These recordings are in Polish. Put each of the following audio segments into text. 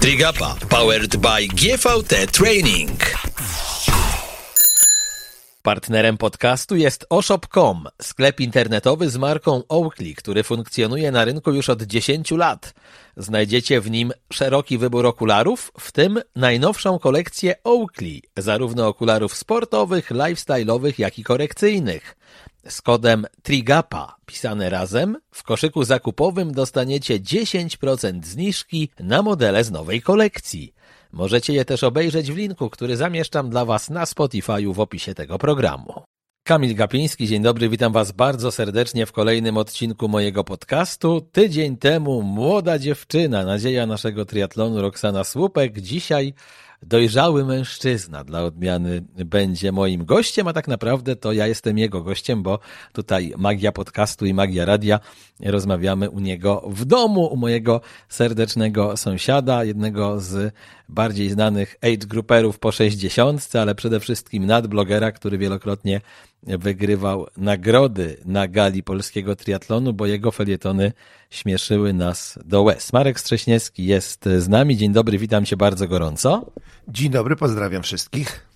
Trigapa powered by GVT Training. Partnerem podcastu jest oshop.com, sklep internetowy z marką Oakley, który funkcjonuje na rynku już od 10 lat. Znajdziecie w nim szeroki wybór okularów, w tym najnowszą kolekcję Oakley, zarówno okularów sportowych, lifestyle'owych, jak i korekcyjnych. Z kodem TRIGAPA, pisane razem, w koszyku zakupowym dostaniecie 10% zniżki na modele z nowej kolekcji. Możecie je też obejrzeć w linku, który zamieszczam dla Was na Spotify'u w opisie tego programu. Kamil Gapiński, dzień dobry, witam Was bardzo serdecznie w kolejnym odcinku mojego podcastu. Tydzień temu młoda dziewczyna, nadzieja naszego triatlonu Roxana Słupek, dzisiaj dojrzały mężczyzna dla odmiany będzie moim gościem, a tak naprawdę to ja jestem jego gościem, bo tutaj magia podcastu i magia radia rozmawiamy u niego w domu, u mojego serdecznego sąsiada, jednego z bardziej znanych age grouperów po 60, ale przede wszystkim nadblogera, który wielokrotnie wygrywał nagrody na gali polskiego triatlonu, bo jego felietony śmieszyły nas do łez. Marek Strześniewski jest z nami. Dzień dobry, witam cię bardzo gorąco. Dzień dobry, pozdrawiam wszystkich.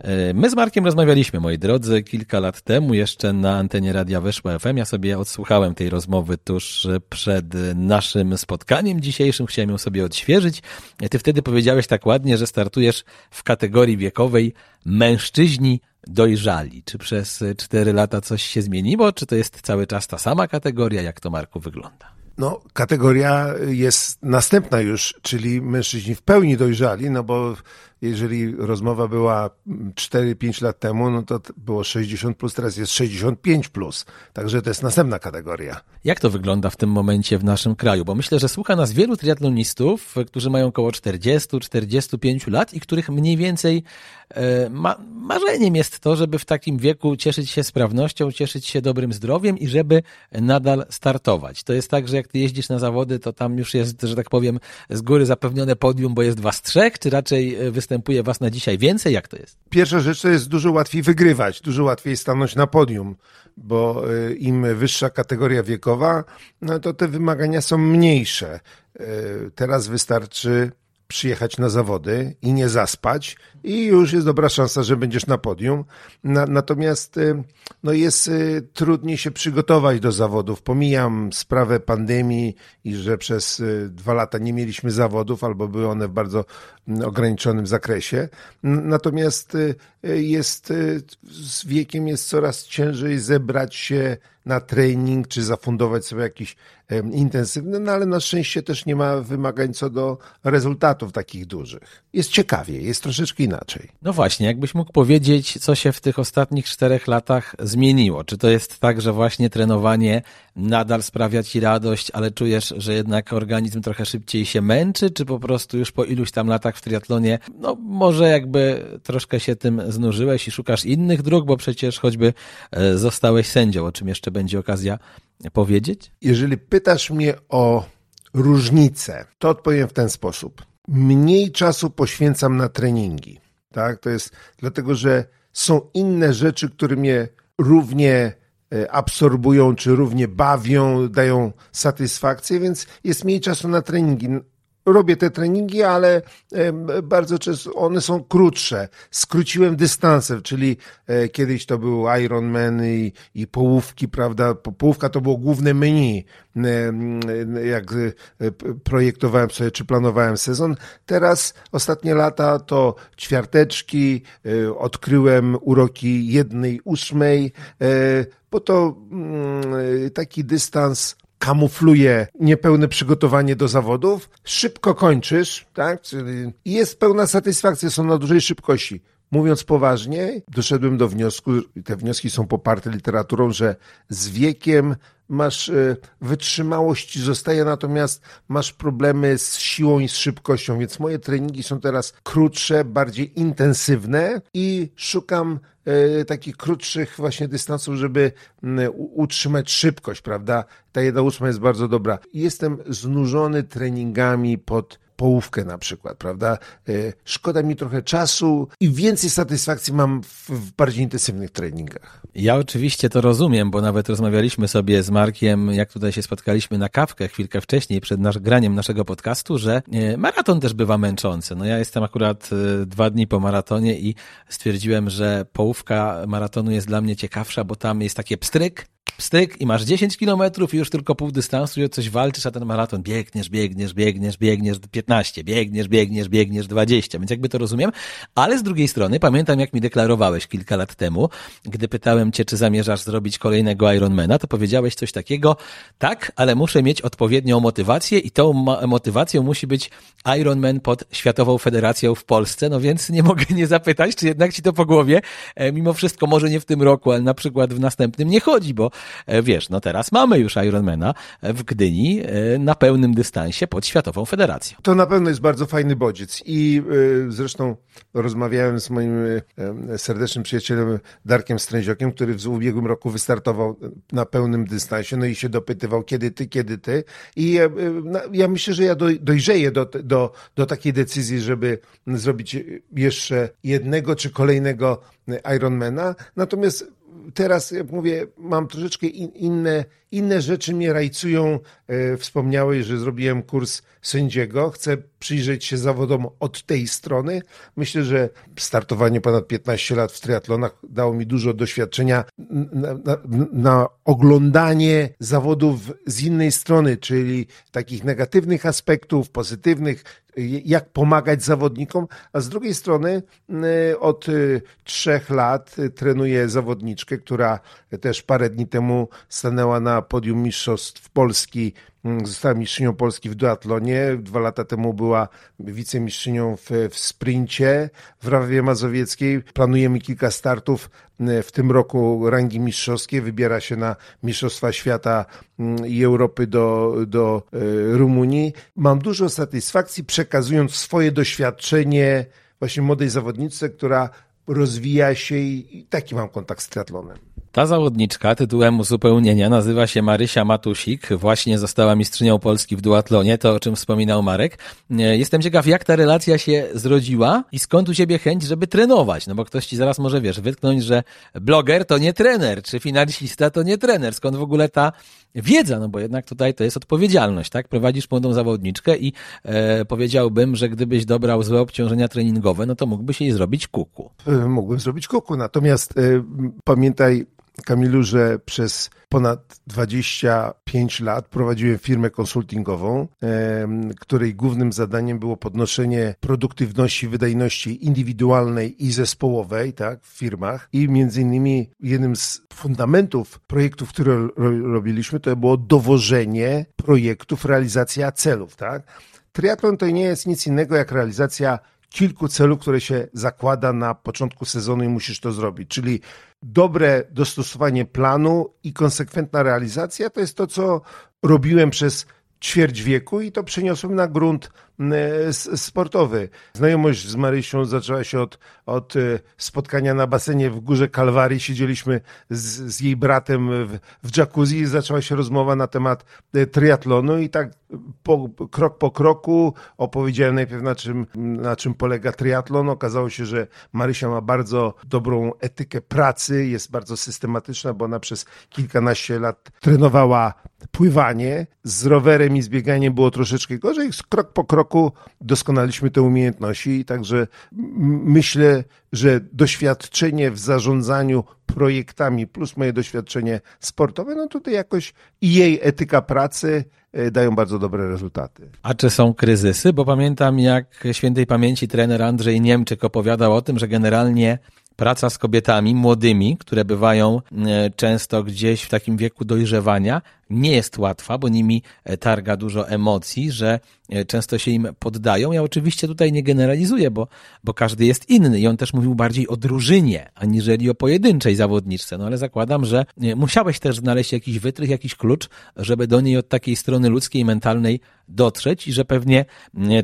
E, my z Markiem rozmawialiśmy, moi drodzy, kilka lat temu, jeszcze na antenie Radia Weszła FM. Ja sobie odsłuchałem tej rozmowy tuż przed naszym spotkaniem dzisiejszym. Chciałem ją sobie odświeżyć. Ty wtedy powiedziałeś tak ładnie, że startujesz w kategorii wiekowej mężczyźni dojrzali. Czy przez cztery lata coś się zmieniło, czy to jest cały czas ta sama kategoria? Jak to, Marku, wygląda? No, kategoria jest następna już, czyli mężczyźni w pełni dojrzali, no bo jeżeli rozmowa była 4-5 lat temu, no to było 60 plus, teraz jest 65 plus. Także to jest następna kategoria. Jak to wygląda w tym momencie w naszym kraju? Bo myślę, że słucha nas wielu triatlonistów, którzy mają około 40-45 lat i których mniej więcej e, ma, marzeniem jest to, żeby w takim wieku cieszyć się sprawnością, cieszyć się dobrym zdrowiem i żeby nadal startować. To jest tak, że jak ty jeździsz na zawody, to tam już jest, że tak powiem, z góry zapewnione podium, bo jest was trzech, czy raczej e, występuje was na dzisiaj więcej? Jak to jest? Pierwsza rzecz to jest dużo łatwiej wygrywać, dużo łatwiej stanąć na podium, bo e, im wyższa kategoria wiekowa, no to te wymagania są mniejsze. Teraz wystarczy przyjechać na zawody i nie zaspać i już jest dobra szansa, że będziesz na podium. Na, natomiast y, no jest y, trudniej się przygotować do zawodów. Pomijam sprawę pandemii i że przez y, dwa lata nie mieliśmy zawodów albo były one w bardzo mm, ograniczonym zakresie. Natomiast jest z wiekiem jest coraz ciężej zebrać się na trening, czy zafundować sobie jakiś intensywny, no ale na szczęście też nie ma wymagań co do rezultatów takich dużych. Jest ciekawie, jest troszeczkę inaczej. No właśnie, jakbyś mógł powiedzieć, co się w tych ostatnich czterech latach zmieniło? Czy to jest tak, że właśnie trenowanie nadal sprawia ci radość, ale czujesz, że jednak organizm trochę szybciej się męczy, czy po prostu już po iluś tam latach w triatlonie, no może jakby troszkę się tym znużyłeś i szukasz innych dróg, bo przecież choćby e, zostałeś sędzią, o czym jeszcze będzie okazja powiedzieć? Jeżeli pytasz mnie o różnicę, to odpowiem w ten sposób. Mniej czasu poświęcam na treningi. Tak? To jest dlatego, że są inne rzeczy, które mnie równie e, absorbują, czy równie bawią, dają satysfakcję, więc jest mniej czasu na treningi robię te treningi, ale bardzo często one są krótsze. Skróciłem dystanse, czyli e, kiedyś to był Ironman i, i połówki, prawda? Połówka to było główne menu, jak e, projektowałem sobie, czy planowałem sezon. Teraz ostatnie lata to ćwiarteczki, e, odkryłem uroki jednej ósmej, bo to mm, taki dystans kamufluje niepełne przygotowanie do zawodów, szybko kończysz, tak? Czyli jest pełna satysfakcja, są na dużej szybkości. Mówiąc poważnie, doszedłem do wniosku, te wnioski są poparte literaturą, że z wiekiem masz e, wytrzymałość zostaje, natomiast masz problemy z siłą i z szybkością, więc moje treningi są teraz krótsze, bardziej intensywne i szukam takich krótszych właśnie dystansów, żeby utrzymać szybkość, prawda? Ta jedna ósma jest bardzo dobra. Jestem znużony treningami pod połówkę na przykład, prawda? E, szkoda mi trochę czasu i więcej satysfakcji mam w, bardziej intensywnych treningach. Ja oczywiście to rozumiem, bo nawet rozmawialiśmy sobie z Markiem, jak tutaj się spotkaliśmy na kawkę chwilkę wcześniej, przed nasz, graniem naszego podcastu, że e, maraton też bywa męczący. No ja jestem akurat e, dwa dni po maratonie i stwierdziłem, że połówka maratonu jest dla mnie ciekawsza, bo tam jest takie pstryk, pstryk i masz 10 kilometrów i już tylko pół dystansu i o coś walczysz, a ten maraton biegniesz, biegniesz, biegniesz, biegniesz 15, biegniesz, biegniesz, biegniesz 20, więc jakby to rozumiem, ale z drugiej strony pamiętam jak mi deklarowałeś kilka lat temu, gdy pytałem cię, czy zamierzasz zrobić kolejnego Ironmana, to powiedziałeś coś takiego, tak, ale muszę mieć odpowiednią motywację i tą motywacją musi być Ironman pod Światową Federacją w Polsce, no więc nie mogę nie zapytać, czy jednak ci to po głowie, e, mimo wszystko może nie w tym roku, ale na przykład w następnym nie chodzi, bo wiesz, no teraz mamy już Ironmana w Gdyni e, na pełnym dystansie pod Światową Federacją. To na pewno jest bardzo fajny bodziec i e, zresztą rozmawiałem z moim serdecznym przyjacielem Darkiem Stręziokiem, który w ubiegłym roku wystartował na pełnym dystansie, no i się dopytywał, kiedy ty, kiedy ty. I ja, ja myślę, że ja dojrzeję do, do, do takiej decyzji, żeby zrobić jeszcze jednego czy kolejnego Ironmana. Natomiast teraz, jak mówię, mam troszeczkę in, inne, inne rzeczy mnie rajcują. E, wspomniałeś, że zrobiłem kurs sędziego. Chcę przyjrzeć się zawodom od tej strony. Myślę, że startowanie ponad 15 lat w triatlonach dało mi dużo doświadczenia na, na, na oglądanie zawodów z innej strony, czyli takich negatywnych aspektów, pozytywnych, jak pomagać zawodnikom, a z drugiej strony y, od y, trzech lat trenuję zawodniczkę, która też parę dni temu stanęła na podium Mistrzostw Polski została mistrzynią Polski w duatlonie. Dwa lata temu była wicemistrzynią w, w sprincie w Rawie Mazowieckiej. Planujemy kilka startów mm, w tym roku rangi mistrzowskiej. Wybiera się na Mistrzostwa Świata mm, i Europy do, do e, Rumunii. Mam dużo satysfakcji przekazując swoje doświadczenie właśnie młodej zawodniczce, która rozwija się i taki mam kontakt z triatlonem. Ta zawodniczka tytułem uzupełnienia nazywa się Marysia Matusik, właśnie została mistrzynią Polski w duatlonie, to o czym wspominał Marek. E, jestem ciekaw, jak ta relacja się zrodziła i skąd u ciebie chęć, żeby trenować, no bo ktoś ci zaraz może, wiesz, wytknąć, że bloger to nie trener, czy finalista to nie trener, skąd w ogóle ta wiedza, no bo jednak tutaj to jest odpowiedzialność, tak? Prowadzisz młodą zawodniczkę i e, powiedziałbym, że gdybyś dobrał złe obciążenia treningowe, no to mógłbyś jej zrobić kuku. E, mógłbym zrobić kuku, natomiast e, pamiętaj, Kamilu, że przez ponad 25 lat prowadziłem firmę konsultingową, której głównym zadaniem było podnoszenie produktywności, wydajności indywidualnej i zespołowej tak, w firmach. I między innymi jednym z fundamentów projektów, które robiliśmy, to było dowożenie projektów, realizacja celów. Tak? Triatlon to nie jest nic innego jak realizacja kilku celów, które się zakłada na początku sezonu i musisz to zrobić. Czyli dobre dostosowanie planu i konsekwentna realizacja to jest to, co robiłem przez ćwierć wieku i to przeniosłem na grunt sportowy. Znajomość z Marysią zaczęła się od, od e, spotkania na basenie w Górze Kalwarii. Siedzieliśmy z, z jej bratem w, w jacuzzi i zaczęła się rozmowa na temat e, triatlonu i tak po, krok po kroku opowiedziałem najpierw na czym, na czym polega triatlon. Okazało się, że Marysia ma bardzo dobrą etykę pracy, jest bardzo systematyczna, bo ona przez kilkanaście lat trenowała pływanie. Z rowerem i z bieganiem było troszeczkę gorzej. Krok po kroku roku doskonaliśmy te umiejętności także myślę, że doświadczenie w zarządzaniu projektami plus moje doświadczenie sportowe, no tutaj jakoś i jej etyka pracy e, dają bardzo dobre rezultaty. A czy są kryzysy? Bo pamiętam, jak świętej pamięci trener Andrzej Niemczyk opowiadał o tym, że generalnie praca z kobietami młodymi, które bywają e, często gdzieś w takim wieku dojrzewania, nie jest łatwa, bo nimi e, targa dużo emocji, że e, często się im poddają. Ja oczywiście tutaj nie generalizuję, bo, bo każdy jest inny i on też mówił bardziej o drużynie, aniżeli o pojedynczej zawodniczce. No ale zakładam, że musiałeś też znaleźć jakiś wytrych, jakiś klucz, żeby do niej od takiej strony ludzkiej, mentalnej dotrzeć i że pewnie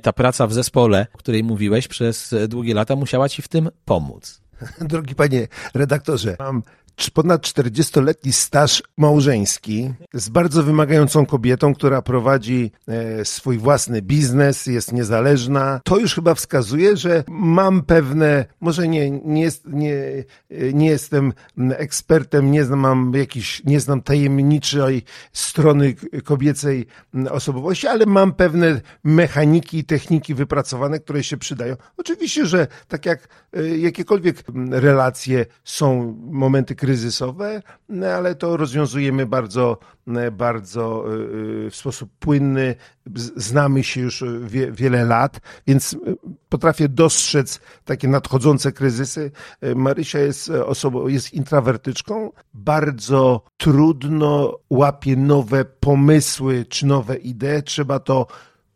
ta praca w zespole, o której mówiłeś przez długie lata, musiała ci w tym pomóc. Drogi panie redaktorze, mam ponad 40-letni staż małżeński z bardzo wymagającą kobietą, która prowadzi e, swój własny biznes, jest niezależna. To już chyba wskazuje, że mam pewne, może nie, nie, nie, nie jestem ekspertem, nie znam, mam jakiś, nie znam tajemniczej strony kobiecej osobowości, ale mam pewne mechaniki i techniki wypracowane, które się przydają. Oczywiście, że tak jak e, jakiekolwiek relacje są momenty kryzysowe, no, ale to rozwiązujemy bardzo, e, bardzo e, w sposób płynny. Znamy się już wie, wiele lat, więc potrafię dostrzec takie nadchodzące kryzysy. Marysia jest osobą, jest intrawertyczką, bardzo trudno łapie nowe pomysły czy nowe idee. Trzeba to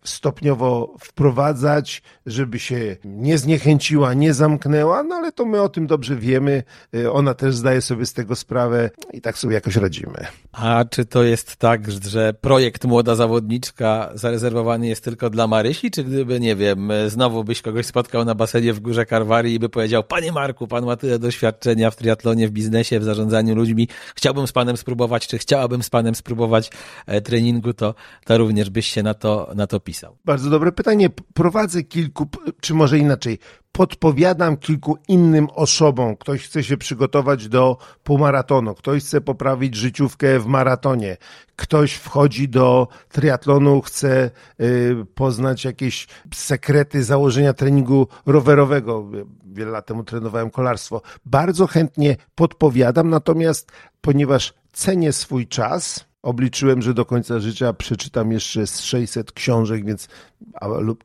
stopniowo wprowadzać, żeby się nie zniechęciła, nie zamknęła, no ale to my o tym dobrze wiemy. Y, ona też zdaje sobie z tego sprawę i tak sobie jakoś radzimy. A czy to jest tak, że projekt Młoda Zawodniczka zarezerwowany jest tylko dla Marysi, czy gdyby, nie wiem, znowu byś kogoś spotkał na basenie w Górze Karwarii i by powiedział, panie Marku, pan ma tyle doświadczenia w triatlonie, w biznesie, w zarządzaniu ludźmi, chciałbym z panem spróbować, czy chciałabym z panem spróbować e, treningu, to, to również byś się na to, na to pisał napisał? Bardzo dobre pytanie. Prowadzę kilku, czy może inaczej, podpowiadam kilku innym osobom. Ktoś chce się przygotować do półmaratonu, ktoś chce poprawić życiówkę w maratonie, ktoś wchodzi do triatlonu, chce y, poznać jakieś sekrety założenia treningu rowerowego. Wiele lat temu trenowałem kolarstwo. Bardzo chętnie podpowiadam, natomiast ponieważ cenię swój czas, Obliczyłem, że do końca życia przeczytam jeszcze z 600 książek, więc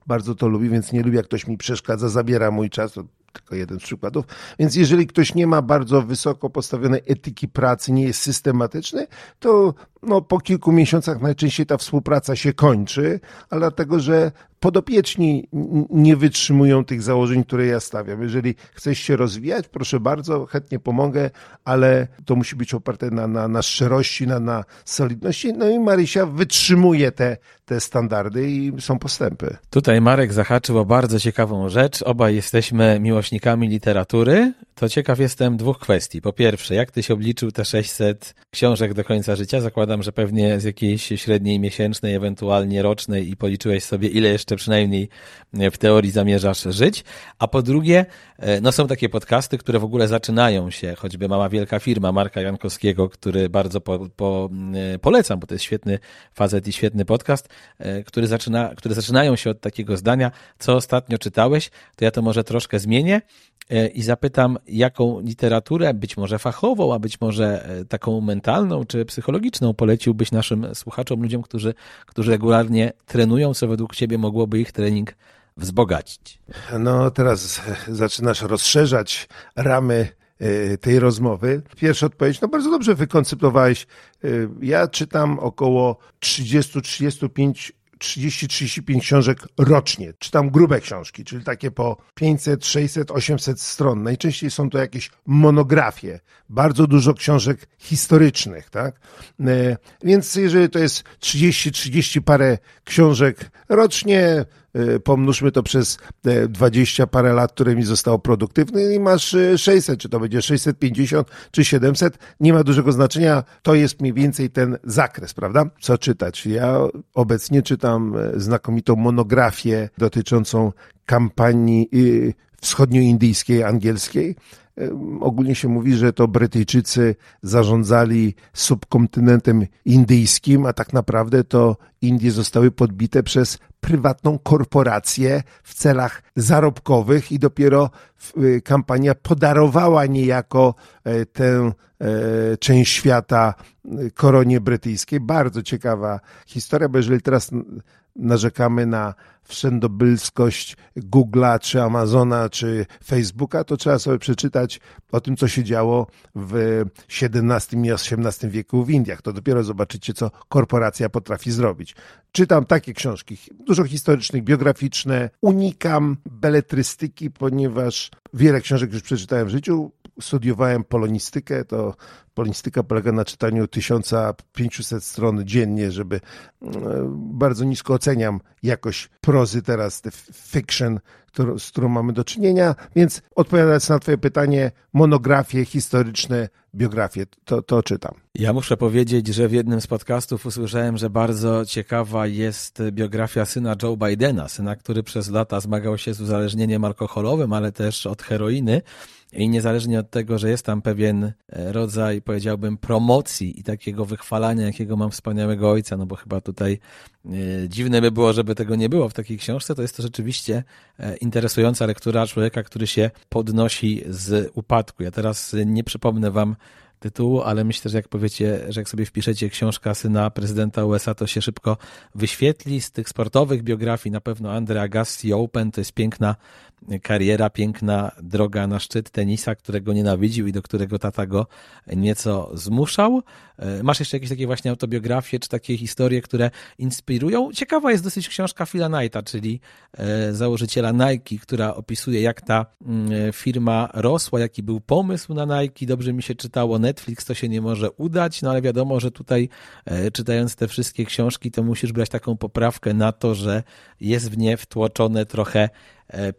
bardzo to lubię, więc nie lubię, jak ktoś mi przeszkadza, zabiera mój czas. To tylko jeden z przykładów. Więc jeżeli ktoś nie ma bardzo wysoko postawionej etyki pracy, nie jest systematyczny, to no, po kilku miesiącach najczęściej ta współpraca się kończy, ale dlatego, że podopieczni nie wytrzymują tych założeń, które ja stawiam. Jeżeli chcesz się rozwijać, proszę bardzo, chętnie pomogę, ale to musi być oparte na, na, na szczerości, na, na solidności. No i Marysia wytrzymuje te, te standardy i są postępy. Tutaj Marek zahaczył o bardzo ciekawą rzecz. Obaj jesteśmy miłośnikami literatury. To ciekaw jestem dwóch kwestii. Po pierwsze, jak ty się obliczył te 600 książek do końca życia? Zakładam, że pewnie z jakiejś średniej miesięcznej, ewentualnie rocznej i policzyłeś sobie, ile jeszcze przynajmniej w teorii zamierzasz żyć. A po drugie, e, no są takie podcasty, które w ogóle zaczynają się, choćby Mała Wielka Firma Marka Jankowskiego, który bardzo po, po, e, polecam, bo to jest świetny facet i świetny podcast, e, który zaczyna, które zaczynają się od takiego zdania, co ostatnio czytałeś, to ja to może troszkę zmienię i zapytam, jaką literaturę, być może fachową, a być może taką mentalną czy psychologiczną poleciłbyś naszym słuchaczom, ludziom, którzy, którzy regularnie trenują, co według Ciebie mogłoby ich trening wzbogacić? No, teraz zaczynasz rozszerzać ramy e, tej rozmowy. Pierwsza odpowiedź, no bardzo dobrze wykoncyptowałeś. E, ja czytam około 30-35 30-35 książek rocznie. Czytam grube książki, czyli takie po 500, 600, 800 stron. Najczęściej są to jakieś monografie, bardzo dużo książek historycznych, tak? E, więc jeżeli to jest 30-30 parę książek rocznie, pomnóżmy to przez 20 parę lat, które mi zostało produktywny i masz 600, e, czy to będzie 650 czy 700, nie ma dużego znaczenia, to jest mniej więcej ten zakres, prawda? Co czytać? Ja obecnie czytam e, znakomitą monografię dotyczącą kampanii wschodnioindyjskiej, angielskiej, Ogólnie się mówi, że to Brytyjczycy zarządzali subkontynentem indyjskim, a tak naprawdę to Indie zostały podbite przez prywatną korporację w celach zarobkowych i dopiero y, kampania podarowała niejako e, tę e, część świata y, koronie brytyjskiej. Bardzo ciekawa historia, bo jeżeli teraz narzekamy na wszędobylskość Google'a, czy Amazona, czy Facebooka, to trzeba sobie przeczytać o tym, co się działo w XVII i XVIII wieku w Indiach. To dopiero zobaczycie, co korporacja potrafi zrobić. Czytam takie książki, dużo historycznych, biograficzne. Unikam beletrystyki, ponieważ wiele książek już przeczytałem w życiu. Studiowałem polonistykę, to polonistyka polega na czytaniu 1500 stron dziennie, żeby bardzo nisko oceniam jakość prozy teraz, te fiction, z którą mamy do czynienia, więc odpowiadając na twoje pytanie, monografie historyczne, biografie, to, to czytam. Ja muszę powiedzieć, że w jednym z podcastów usłyszałem, że bardzo ciekawa jest biografia syna Joe Bidena, syna, który przez lata zmagał się z uzależnieniem alkoholowym, ale też od heroiny. I niezależnie od tego, że jest tam pewien e, rodzaj, powiedziałbym, promocji i takiego wychwalania, jakiego mam wspaniałego ojca, no bo chyba tutaj e, dziwne by było, żeby tego nie było w takiej książce, to jest to rzeczywiście e, interesująca lektura człowieka, który się podnosi z upadku. Ja teraz nie przypomnę wam tytułu, ale myślę, że jak powiecie, że jak sobie wpiszecie książka syna prezydenta USA, to się szybko wyświetli. Z tych sportowych biografii na pewno Andre Agassi Open to jest piękna kariera, piękna droga na szczyt tenisa, którego nienawidził i do którego tata go nieco zmuszał. E, masz jeszcze jakieś takie właśnie autobiografie, czy takie historie, które inspirują? Ciekawa jest dosyć książka Phila Knighta, czyli e, założyciela Nike, która opisuje, jak ta mm, firma rosła, jaki był pomysł na Nike. Dobrze mi się czytało Netflix, to się nie może udać, no ale wiadomo, że tutaj e, czytając te wszystkie książki, to musisz brać taką poprawkę na to, że jest w nie wtłoczone trochę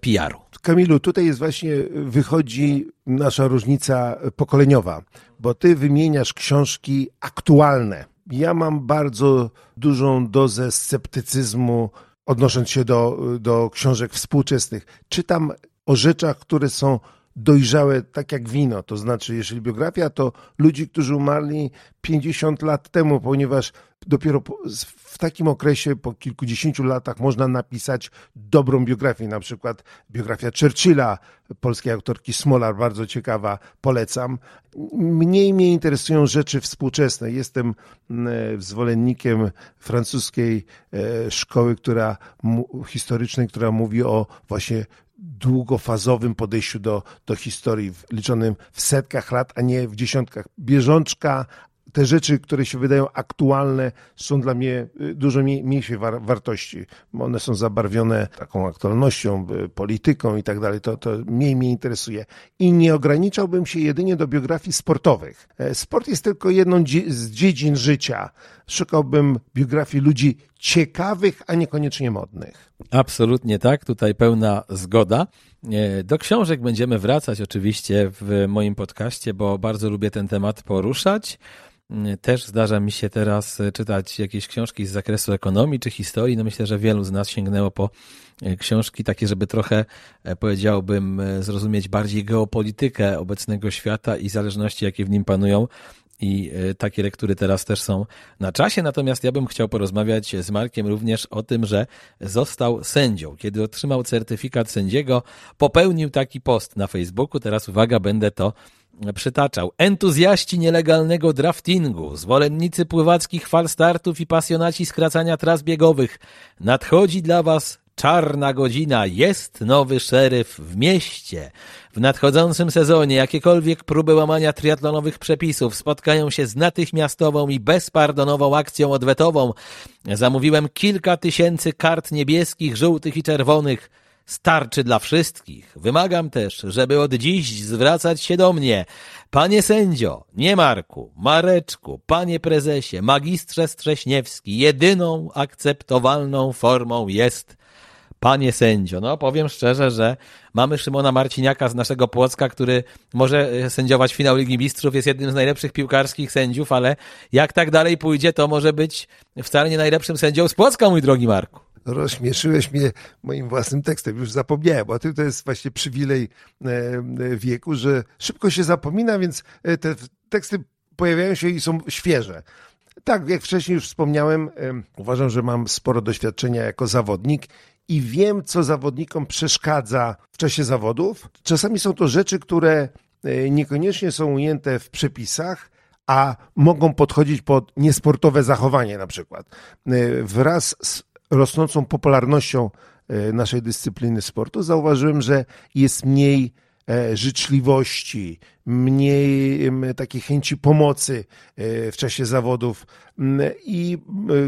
PR-u. Kamilu, tutaj jest właśnie, wychodzi nasza różnica pokoleniowa, bo ty wymieniasz książki aktualne. Ja mam bardzo dużą dozę sceptycyzmu odnosząc się do, do książek współczesnych. Czytam o rzeczach, które są dojrzałe tak jak wino. To znaczy, jeżeli biografia, to ludzi, którzy umarli 50 lat temu, ponieważ dopiero w takim okresie, po kilkudziesięciu latach, można napisać dobrą biografię. Na przykład biografia Churchilla, polskiej autorki Smolar, bardzo ciekawa, polecam. Mniej mnie interesują rzeczy współczesne. Jestem zwolennikiem francuskiej e, szkoły, która historycznej, która mówi o właśnie długofazowym podejściu do, do historii, liczonym w setkach lat, a nie w dziesiątkach. Bieżączka, te rzeczy, które się wydają aktualne, są dla mnie y, dużo mniejszej war wartości. One są zabarwione taką aktualnością, y, polityką i tak dalej. To, to mniej mnie interesuje. I nie ograniczałbym się jedynie do biografii sportowych. E, sport jest tylko jedną z dziedzin życia. Szukałbym biografii ludzi ciekawych, a niekoniecznie modnych. Absolutnie tak, tutaj pełna zgoda. E, do książek będziemy wracać oczywiście w moim podcaście, bo bardzo lubię ten temat poruszać. Też zdarza mi się teraz e, czytać jakieś książki z zakresu ekonomii czy historii. No myślę, że wielu z nas sięgnęło po e, książki takie, żeby trochę, e, powiedziałbym, zrozumieć bardziej geopolitykę obecnego świata i zależności, jakie w nim panują. I takie lektury teraz też są na czasie. Natomiast ja bym chciał porozmawiać z Markiem również o tym, że został sędzią. Kiedy otrzymał certyfikat sędziego, popełnił taki post na Facebooku. Teraz uwaga, będę to przytaczał. Entuzjaści nielegalnego draftingu, zwolennicy pływackich fal startów i pasjonaci skracania tras biegowych. Nadchodzi dla was czarna godzina. Jest nowy szeryf w mieście. W nadchodzącym sezonie jakiekolwiek próby łamania triatlonowych przepisów spotkają się z natychmiastową i bezpardonową akcją odwetową. Zamówiłem kilka tysięcy kart niebieskich, żółtych i czerwonych starczy dla wszystkich. Wymagam też, żeby od dziś zwracać się do mnie. Panie sędzio, nie Marku, Mareczku, panie prezesie, magistrze Strześniewski, jedyną akceptowalną formą jest Panie sędzio, no powiem szczerze, że mamy Szymona Marciniaka z naszego Płocka, który może e, sędziować finał Ligi Mistrzów, jest jednym z najlepszych piłkarskich sędziów, ale jak tak dalej pójdzie, to może być wcale nie najlepszym sędzią z Płocka, mój drogi Marku rozśmieszyłeś mnie moim własnym tekstem, już zapomniałem, bo to jest właśnie przywilej e, wieku, że szybko się zapomina, więc e, te teksty pojawiają się i są świeże. Tak, jak wcześniej już wspomniałem, e, uważam, że mam sporo doświadczenia jako zawodnik i wiem, co zawodnikom przeszkadza w czasie zawodów. Czasami są to rzeczy, które niekoniecznie są ujęte w przepisach, a mogą podchodzić pod niesportowe zachowanie na przykład. Wraz z rosnącą popularnością e, naszej dyscypliny sportu zauważyłem, że jest mniej e, życzliwości, mniej takiej chęci pomocy w czasie zawodów i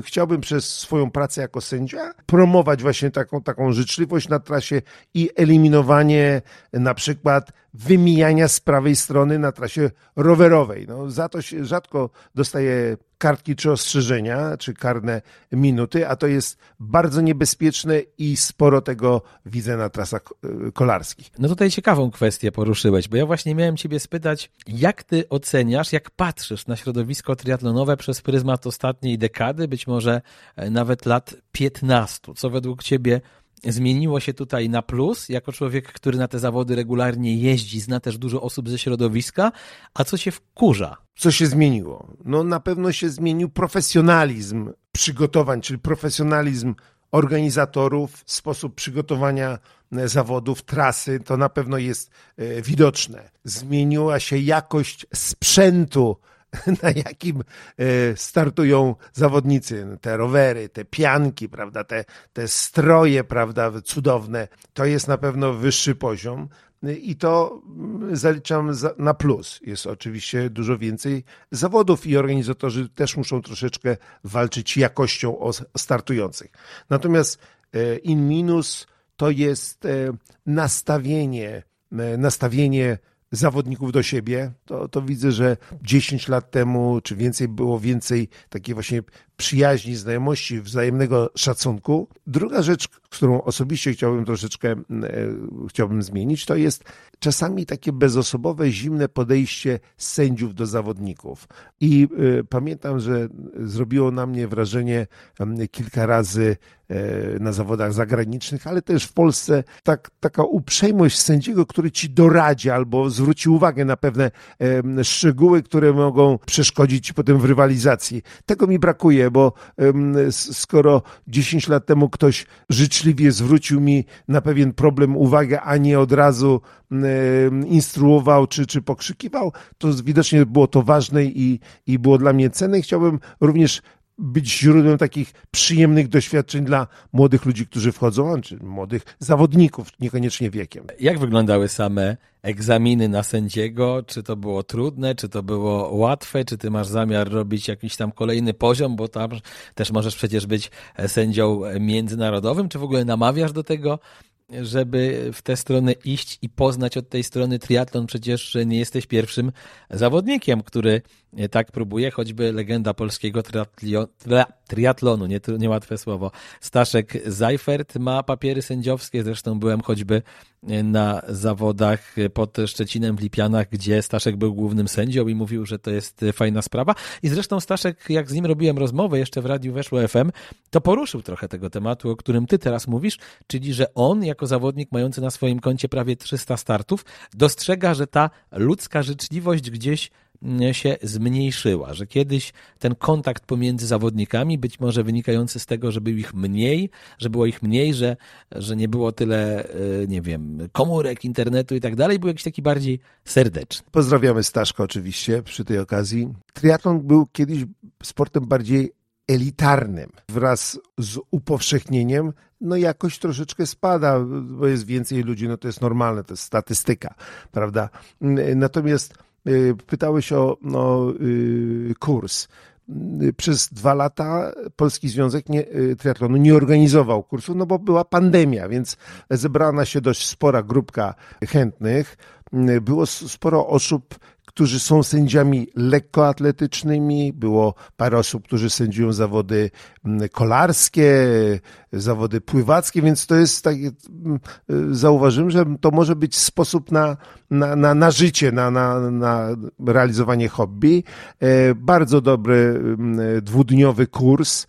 chciałbym przez swoją pracę jako sędzia promować właśnie taką, taką życzliwość na trasie i eliminowanie na przykład wymijania z prawej strony na trasie rowerowej. No, za to się rzadko dostaje kartki czy ostrzeżenia, czy karne minuty, a to jest bardzo niebezpieczne i sporo tego widzę na trasach e, kolarskich. No tutaj ciekawą kwestię poruszyłeś, bo ja właśnie miałem ciebie spytać, jak ty oceniasz, jak patrzysz na środowisko triatlonowe przez pryzmat ostatniej dekady, być może e, nawet lat 15, co według ciebie zmieniło się tutaj na plus, jako człowiek, który na te zawody regularnie jeździ, zna też dużo osób ze środowiska, a co się wkurza? Co się zmieniło? No na pewno się zmienił profesjonalizm przygotowań, czyli profesjonalizm organizatorów, sposób przygotowania zawodów, trasy, to na pewno jest e, widoczne. Zmieniła się jakość sprzętu, na jakim e, startują zawodnicy, te rowery, te pianki, prawda, te, te stroje, prawda, cudowne, to jest na pewno wyższy poziom. I to mm, zaliczam na plus. Jest oczywiście dużo więcej zawodów i organizatorzy też muszą troszeczkę walczyć jakością o startujących. Natomiast e, in minus to jest e, nastawienie, nastawienie zawodników do siebie, to, to widzę, że 10 lat temu czy więcej było więcej takiej właśnie przyjaźni, znajomości, wzajemnego szacunku. Druga rzecz, którą osobiście chciałbym troszeczkę e, chciałbym zmienić, to jest czasami takie bezosobowe, zimne podejście sędziów do zawodników. I e, pamiętam, że zrobiło na mnie wrażenie kilka razy e, na zawodach zagranicznych, ale też w Polsce tak, taka uprzejmość sędziego, który ci doradzi albo zwróci uwagę na pewne szczegóły, które mogą przeszkodzić potem w rywalizacji. Tego mi brakuje bo skoro 10 lat temu ktoś życzliwie zwrócił mi na pewien problem uwagę, a nie od razu instruował czy, czy pokrzykiwał, to widocznie było to ważne i, i było dla mnie cenne. Chciałbym również być źródłem takich przyjemnych doświadczeń dla młodych ludzi, którzy wchodzą, czy młodych zawodników, niekoniecznie wiekiem. Jak wyglądały same egzaminy na sędziego? Czy to było trudne, czy to było łatwe? Czy ty masz zamiar robić jakiś tam kolejny poziom, bo tam też możesz przecież być sędzią międzynarodowym? Czy w ogóle namawiasz do tego? Żeby w tę stronę iść i poznać od tej strony triatlon. Przecież nie jesteś pierwszym zawodnikiem, który tak próbuje, choćby legenda polskiego triatlonu, nie, niełatwe słowo. Staszek Zajfert ma papiery sędziowskie, zresztą byłem choćby na zawodach pod Szczecinem w Lipianach, gdzie Staszek był głównym sędzią i mówił, że to jest fajna sprawa. I zresztą Staszek, jak z nim robiłem rozmowę jeszcze w Radiu Weszło FM, to poruszył trochę tego tematu, o którym ty teraz mówisz, czyli że on jako zawodnik mający na swoim koncie prawie 300 startów, dostrzega, że ta ludzka życzliwość gdzieś się zmniejszyła, że kiedyś ten kontakt pomiędzy zawodnikami, być może wynikający z tego, że był ich mniej, że było ich mniej, że, że nie było tyle, e, nie wiem, komórek, internetu i tak dalej, był jakiś taki bardziej serdeczny. Pozdrawiamy Staszka oczywiście przy tej okazji. Triatlon był kiedyś sportem bardziej elitarnym. Wraz z upowszechnieniem, no jakoś troszeczkę spada, bo jest więcej ludzi, no to jest normalne, to jest statystyka, prawda? Natomiast Y, pytałeś o no, kurs. Y, przez dwa lata Polski Związek nie, y, Triatlonu nie organizował kursu, no bo była pandemia, więc zebrana się dość spora grupka chętnych. Było sporo osób, którzy są sędziami lekkoatletycznymi, było parę osób, którzy sędziują zawody kolarskie, zawody pływackie, więc to jest tak, zauważyłem, że to może być sposób na, na, na, na życie, na, na, na realizowanie hobby. E, bardzo dobry dwudniowy kurs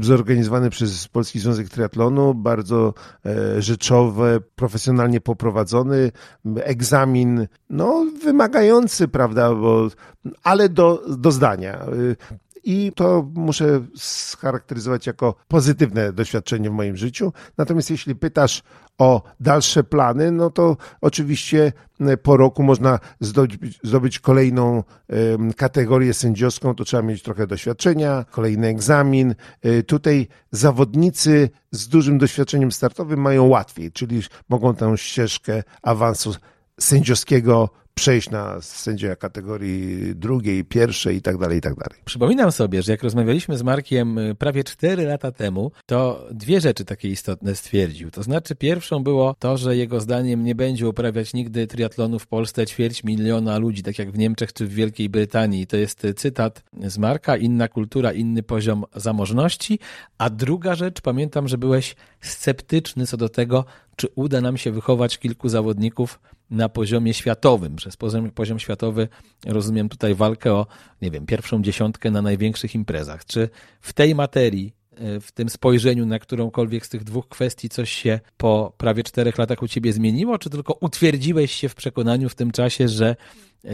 zorganizowany przez Polski Związek Triatlonu, bardzo e, rzeczowy, profesjonalnie poprowadzony, egzamin, no wymagający, prawda, bo, ale do, do zdania. I to muszę scharakteryzować jako pozytywne doświadczenie w moim życiu. Natomiast jeśli pytasz o dalsze plany, no to oczywiście e, po roku można zdobyć, zdobyć kolejną kategorię sędziowską, to trzeba mieć trochę doświadczenia, kolejny egzamin. E, tutaj zawodnicy z dużym doświadczeniem startowym mają łatwiej, czyli mogą tę ścieżkę awansu sędziowskiego przejść na sędzia kategorii drugiej, pierwszej i tak dalej, i tak dalej. Przypominam sobie, że jak rozmawialiśmy z Markiem y, prawie 4 lata temu, to dwie rzeczy takie istotne stwierdził. To znaczy pierwszą było to, że jego zdaniem nie będzie uprawiać nigdy triatlonu w Polsce ćwierć miliona ludzi, tak jak w Niemczech czy w Wielkiej Brytanii. To jest cytat z Marka, inna kultura, inny poziom zamożności. A druga rzecz, pamiętam, że byłeś sceptyczny co do tego, czy uda nam się wychować kilku zawodników na poziomie światowym. Przez poziom, poziom światowy rozumiem tutaj walkę o, nie wiem, pierwszą dziesiątkę na największych imprezach. Czy w tej materii, e, w tym spojrzeniu na którąkolwiek z tych dwóch kwestii coś się po prawie czterech latach u ciebie zmieniło, czy tylko utwierdziłeś się w przekonaniu w tym czasie, że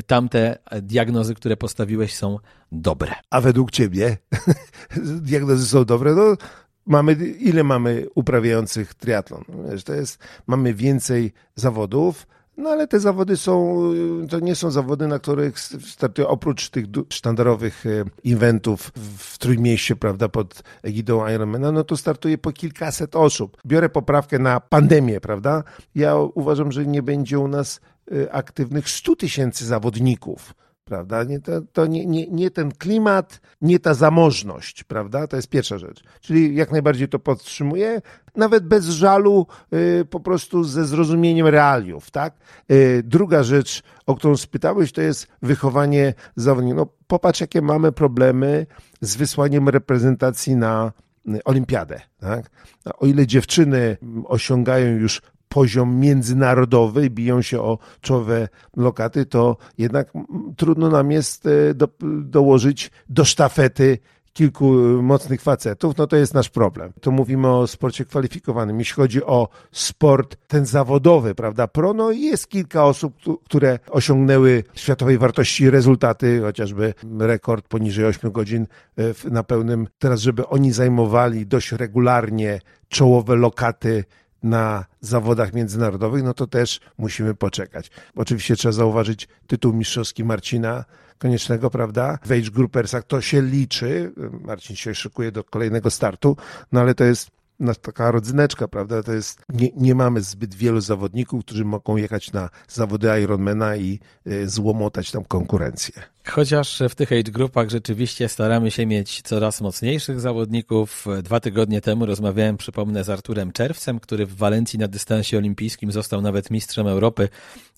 tamte diagnozy, które postawiłeś są dobre? A według ciebie diagnozy są dobre? No, mamy, ile mamy uprawiających triatlon? Wiesz, to jest, mamy więcej zawodów, no ale te zawody są, to nie są zawody, na których startują oprócz tych sztandarowych e, eventów w Trójmieście, prawda, pod egidą Ironmana, no to startuje po kilkaset osób. Biorę poprawkę na pandemię, prawda? Ja uważam, że nie będzie u nas e, aktywnych 100 tysięcy zawodników prawda? Nie, to, to nie, nie, nie ten klimat, nie ta zamożność, prawda? To jest pierwsza rzecz. Czyli jak najbardziej to podtrzymuję, nawet bez żalu, y, po prostu ze zrozumieniem realiów, tak? Y, druga rzecz, o którą spytałeś, to jest wychowanie zawodników. No popatrz, jakie mamy problemy z wysłaniem reprezentacji na y, olimpiadę, tak? O ile dziewczyny osiągają już poziom międzynarodowy, biją się o czołowe lokaty, to jednak trudno nam jest e, do, dołożyć do sztafety kilku mocnych facetów, no to jest nasz problem. Tu mówimy o sporcie kwalifikowanym. Jeśli chodzi o sport ten zawodowy, prawda, pro, no jest kilka osób, które osiągnęły światowej wartości rezultaty, chociażby rekord poniżej 8 godzin e, na pełnym. Teraz, żeby oni zajmowali dość regularnie czołowe lokaty na zawodach międzynarodowych, no to też musimy poczekać. Oczywiście trzeba zauważyć tytuł mistrzowski Marcina Koniecznego, prawda? W age groupersach to się liczy. Marcin się szykuje do kolejnego startu, no ale to jest taka rodzyneczka, prawda? To jest, nie, nie mamy zbyt wielu zawodników, którzy mogą jechać na zawody Ironmana i y, złomotać tam konkurencję. Chociaż w tych age grupach rzeczywiście staramy się mieć coraz mocniejszych zawodników. Dwa tygodnie temu rozmawiałem, przypomnę, z Arturem Czerwcem, który w Walencji na dystansie olimpijskim został nawet mistrzem Europy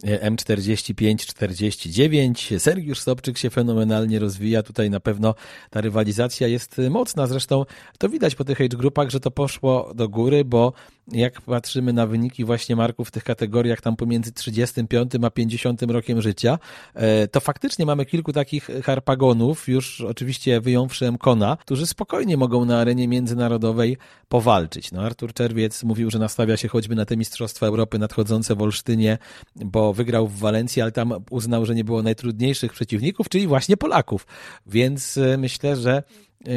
M45-49. Sergiusz Sobczyk się fenomenalnie rozwija. Tutaj na pewno ta rywalizacja jest mocna. Zresztą to widać po tych age grupach, że to poszło do góry, bo jak patrzymy na wyniki właśnie marków w tych kategoriach tam pomiędzy 35 a 50 rokiem życia, e, to faktycznie mamy kilku takich harpagonów, już oczywiście wyjąwszy Mkona, którzy spokojnie mogą na arenie międzynarodowej powalczyć. No, Artur Czerwiec mówił, że nastawia się choćby na te Mistrzostwa Europy nadchodzące w Olsztynie, bo wygrał w Walencji, ale tam uznał, że nie było najtrudniejszych przeciwników, czyli właśnie Polaków. Więc e, myślę, że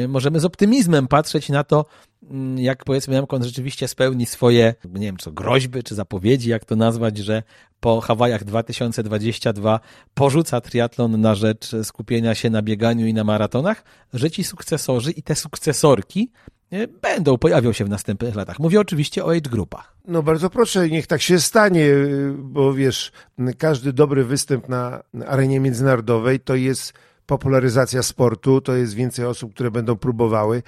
możemy z optymizmem patrzeć na to, Mm, jak powiedzmy Jamkon rzeczywiście spełni swoje, nie wiem, co groźby, czy zapowiedzi, jak to nazwać, że po Hawajach 2022 porzuca triatlon na rzecz skupienia się na bieganiu i na maratonach, że ci sukcesorzy i te sukcesorki e, będą, pojawią się w następnych latach. Mówię oczywiście o age grupach. No bardzo proszę, niech tak się stanie, bo wiesz, każdy dobry występ na arenie międzynarodowej to jest popularyzacja sportu, to jest więcej osób, które będą próbowały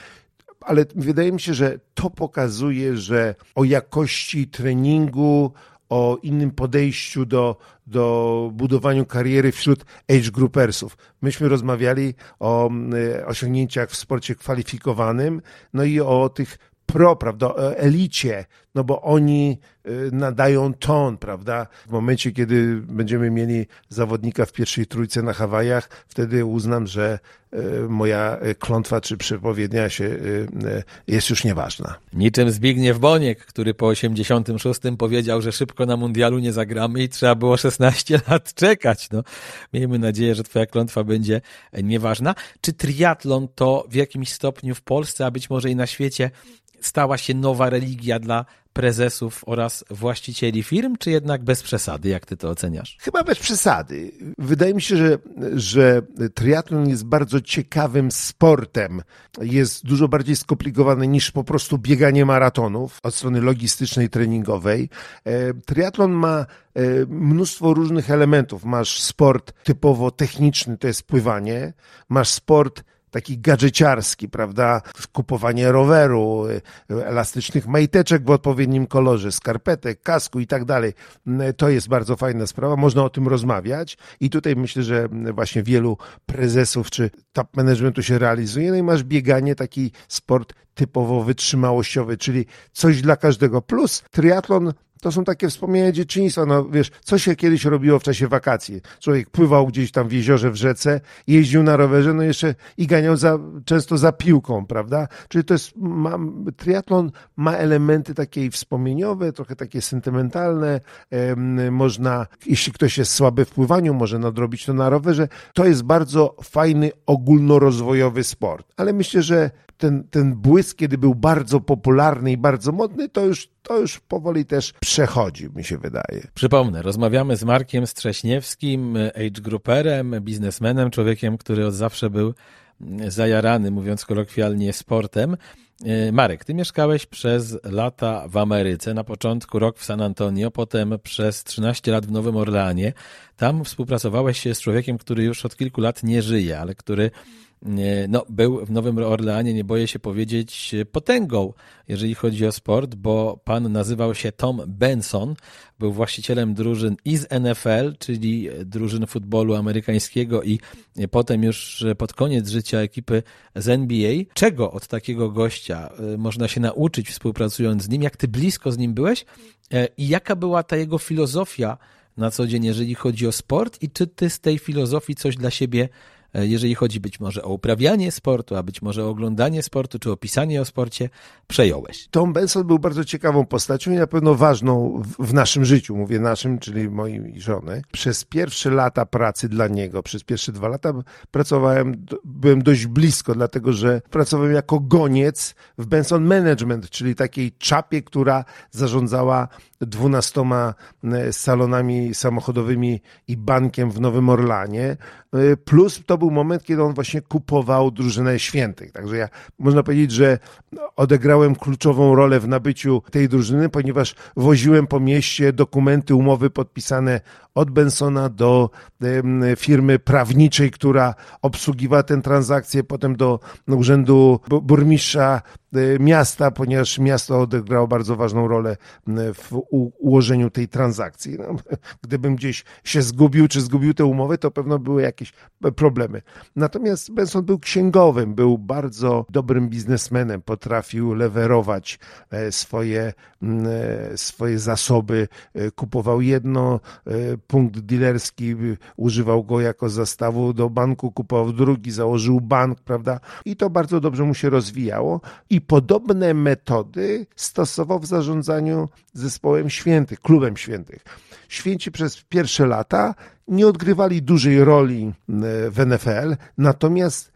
ale wydaje mi się, że to pokazuje, że o jakości treningu, o innym podejściu do, do budowaniu kariery wśród age groupersów. Myśmy rozmawiali o mm, osiągnięciach w sporcie kwalifikowanym, no i o tych pro, prawda, elicie, no bo oni y, nadają ton, prawda? W momencie, kiedy będziemy mieli zawodnika w pierwszej trójce na Hawajach, wtedy uznam, że y, moja klątwa czy przepowiednia się y, jest już nieważna. Niczym Zbigniew Boniek, który po 86 powiedział, że szybko na mundialu nie zagramy i trzeba było 16 lat czekać. No, miejmy nadzieję, że twoja klątwa będzie nieważna. Czy triatlon to w jakimś stopniu w Polsce, a być może i na świecie stała się nowa religia dla prezesów oraz właścicieli firm, czy jednak bez przesady? Jak ty to oceniasz? Chyba bez przesady. Wydaje mi się, że, że triatlon jest bardzo ciekawym sportem. Jest dużo bardziej skomplikowany niż po prostu bieganie maratonów od strony logistycznej, treningowej. E, triatlon ma e, mnóstwo różnych elementów. Masz sport typowo techniczny, to jest pływanie. Masz sport taki gadżeciarski, prawda? Kupowanie roweru, elastycznych majteczek w odpowiednim kolorze, skarpetek, kasku i tak dalej. To jest bardzo fajna sprawa. Można o tym rozmawiać i tutaj myślę, że właśnie wielu prezesów czy top managementu się realizuje. No i masz bieganie, taki sport typowo wytrzymałościowy, czyli coś dla każdego. Plus triatlon to są takie wspomnienia dzieciństwa. No wiesz, co się kiedyś robiło w czasie wakacji? Człowiek pływał gdzieś tam w jeziorze, w rzece, jeździł na rowerze, no jeszcze i ganiał za, często za piłką, prawda? Czyli to jest, ma, triatlon ma elementy takie wspomnieniowe, trochę takie sentymentalne. można, jeśli ktoś jest słaby w pływaniu, może nadrobić to na rowerze. To jest bardzo fajny, ogólnorozwojowy sport. Ale myślę, że ten, ten błysk, kiedy był bardzo popularny i bardzo modny, to już, to już powoli też przechodzi, mi się wydaje. Przypomnę, rozmawiamy z Markiem Strześniewskim, age grouperem, biznesmenem, człowiekiem, który od zawsze był zajarany, mówiąc kolokwialnie, sportem. E, Marek, ty mieszkałeś przez lata w Ameryce, na początku rok w San Antonio, potem przez 13 lat w Nowym Orleanie. Tam współpracowałeś się z człowiekiem, który już od kilku lat nie żyje, ale który no, był w Nowym Orleanie, nie boję się powiedzieć, potęgą, jeżeli chodzi o sport, bo pan nazywał się Tom Benson, był właścicielem drużyn i z NFL, czyli drużyn futbolu amerykańskiego i potem już pod koniec życia ekipy z NBA. Czego od takiego gościa e, można się nauczyć współpracując z nim? Jak ty blisko z nim byłeś? E, I jaka była ta jego filozofia na co dzień, jeżeli chodzi o sport? I czy ty z tej filozofii coś dla siebie E, jeżeli chodzi być może o uprawianie sportu, a być może o oglądanie sportu, czy opisanie o sporcie, przejąłeś. Tom Benson był bardzo ciekawą postacią i na pewno ważną w naszym życiu, mówię naszym, czyli mojej żony. Przez pierwsze lata pracy dla niego, przez pierwsze dwa lata pracowałem, byłem dość blisko, dlatego że pracowałem jako goniec w Benson Management, czyli takiej czapie, która zarządzała dwunastoma e, salonami samochodowymi i bankiem w Nowym Orlanie. E, plus to był moment, kiedy on właśnie kupował drużynę świętych. Także ja można powiedzieć, że odegrałem kluczową rolę w nabyciu tej drużyny, ponieważ woziłem po mieście dokumenty, umowy podpisane od Bensona do firmy prawniczej, która obsługiwała tę transakcję, potem do urzędu burmistrza e, miasta, ponieważ miasto odegrało bardzo ważną rolę w ułożeniu tej transakcji. No, gdybym gdzieś się zgubił, czy zgubił tę umowę, to pewno były jakieś problemy. Natomiast Benson był księgowym, był bardzo dobrym biznesmenem, potrafił lewerować e, swoje, e, swoje zasoby, kupował jedno punkt dealerski, używał go jako zastawu do banku, kupował drugi, założył bank, prawda? I to bardzo dobrze mu się rozwijało. I podobne metody stosował w zarządzaniu zespołem świętych, klubem świętych. Święci przez pierwsze lata nie odgrywali dużej roli e, w NFL, natomiast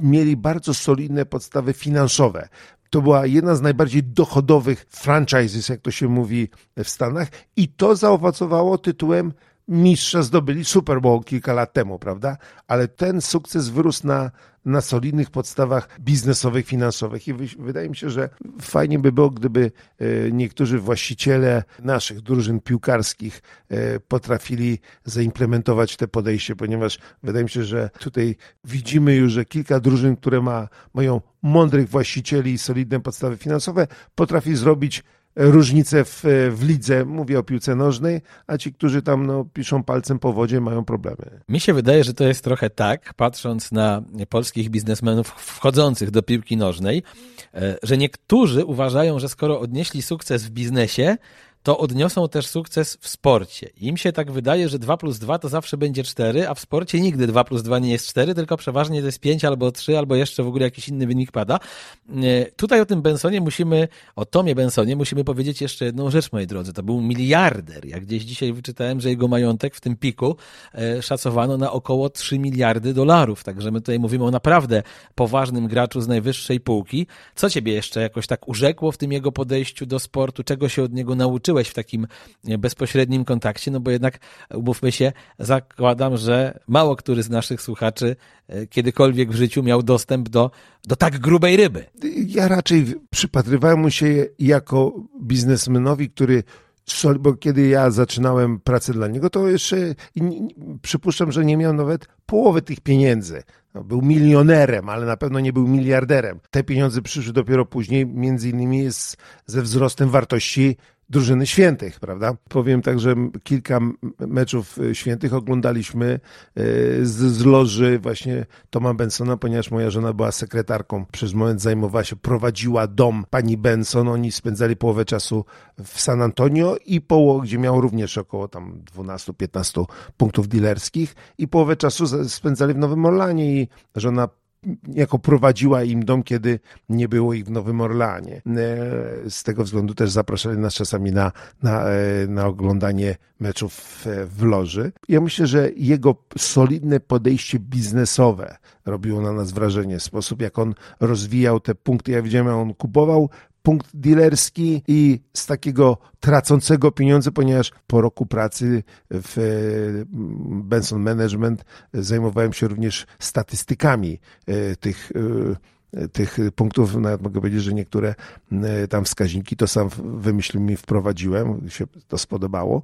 mieli bardzo solidne podstawy finansowe. To była jedna z najbardziej dochodowych franchises, jak to się mówi w Stanach, i to zaowocowało tytułem mistrza zdobyli Super Bowl kilka lat temu, prawda? Ale ten sukces wyrósł na, na solidnych podstawach biznesowych, finansowych. I wydaje mi się, że fajnie by było, gdyby e, niektórzy właściciele naszych drużyn piłkarskich e, potrafili zaimplementować te podejście, ponieważ wydaje mi się, że tutaj widzimy już, że kilka drużyn, które ma, mają mądrych właścicieli i solidne podstawy finansowe, potrafi zrobić różnice w, w lidze, mówię o piłce nożnej, a ci, którzy tam no, piszą palcem po wodzie, mają problemy. Mi się wydaje, że to jest trochę tak, patrząc na polskich biznesmenów wchodzących do piłki nożnej, e, że niektórzy uważają, że skoro odnieśli sukces w biznesie, to odniosą też sukces w sporcie. Im się tak wydaje, że 2 plus 2 to zawsze będzie 4, a w sporcie nigdy 2 plus 2 nie jest 4, tylko przeważnie to jest 5 albo 3, albo jeszcze w ogóle jakiś inny wynik pada. E, tutaj o tym Bensonie musimy, o Tomie Bensonie musimy powiedzieć jeszcze jedną rzecz, moi drodzy. To był miliarder. Jak gdzieś dzisiaj wyczytałem, że jego majątek w tym piku e, szacowano na około 3 miliardy dolarów. Także my tutaj mówimy o naprawdę poważnym graczu z najwyższej półki. Co ciebie jeszcze jakoś tak urzekło w tym jego podejściu do sportu? Czego się od niego nauczyłeś w takim e, bezpośrednim kontakcie? No bo jednak, umówmy się, zakładam, że mało który z naszych słuchaczy e, kiedykolwiek w życiu miał dostęp do, do tak grubej ryby. Ja raczej przypatrywałem mu się jako biznesmenowi, który bo kiedy ja zaczynałem pracę dla niego, to jeszcze przypuszczam, że nie miał nawet połowy tych pieniędzy. No, był milionerem, ale na pewno nie był miliarderem. Te pieniądze przyszły dopiero później, między innymi ze wzrostem wartości drużyny świętych, prawda? Powiem tak, że kilka meczów e, świętych oglądaliśmy e, z, z loży właśnie Toma Bensona, ponieważ moja żona była sekretarką, przez moment zajmowała się, prowadziła dom pani Benson, oni spędzali połowę czasu w San Antonio i połowę, gdzie miał również około tam 12-15 punktów dealerskich i połowę czasu spędzali w Nowym Orlanie i żona jako prowadziła im dom, kiedy nie było ich w Nowym Orlanie. E, z tego względu też zapraszali nas czasami na, na, e, na oglądanie meczów w, w loży. Ja myślę, że jego solidne podejście biznesowe robiło na nas wrażenie. Sposób, jak on rozwijał te punkty. Ja widziałem, jak on kupował punkt dealerski i z takiego tracącego pieniądze, ponieważ po roku pracy w mm, Benson Management zajmowałem się również statystykami e, tych e, tych punktów, nawet mogę powiedzieć, że niektóre e, tam wskaźniki to sam wymyśliłem i wprowadziłem, się to spodobało.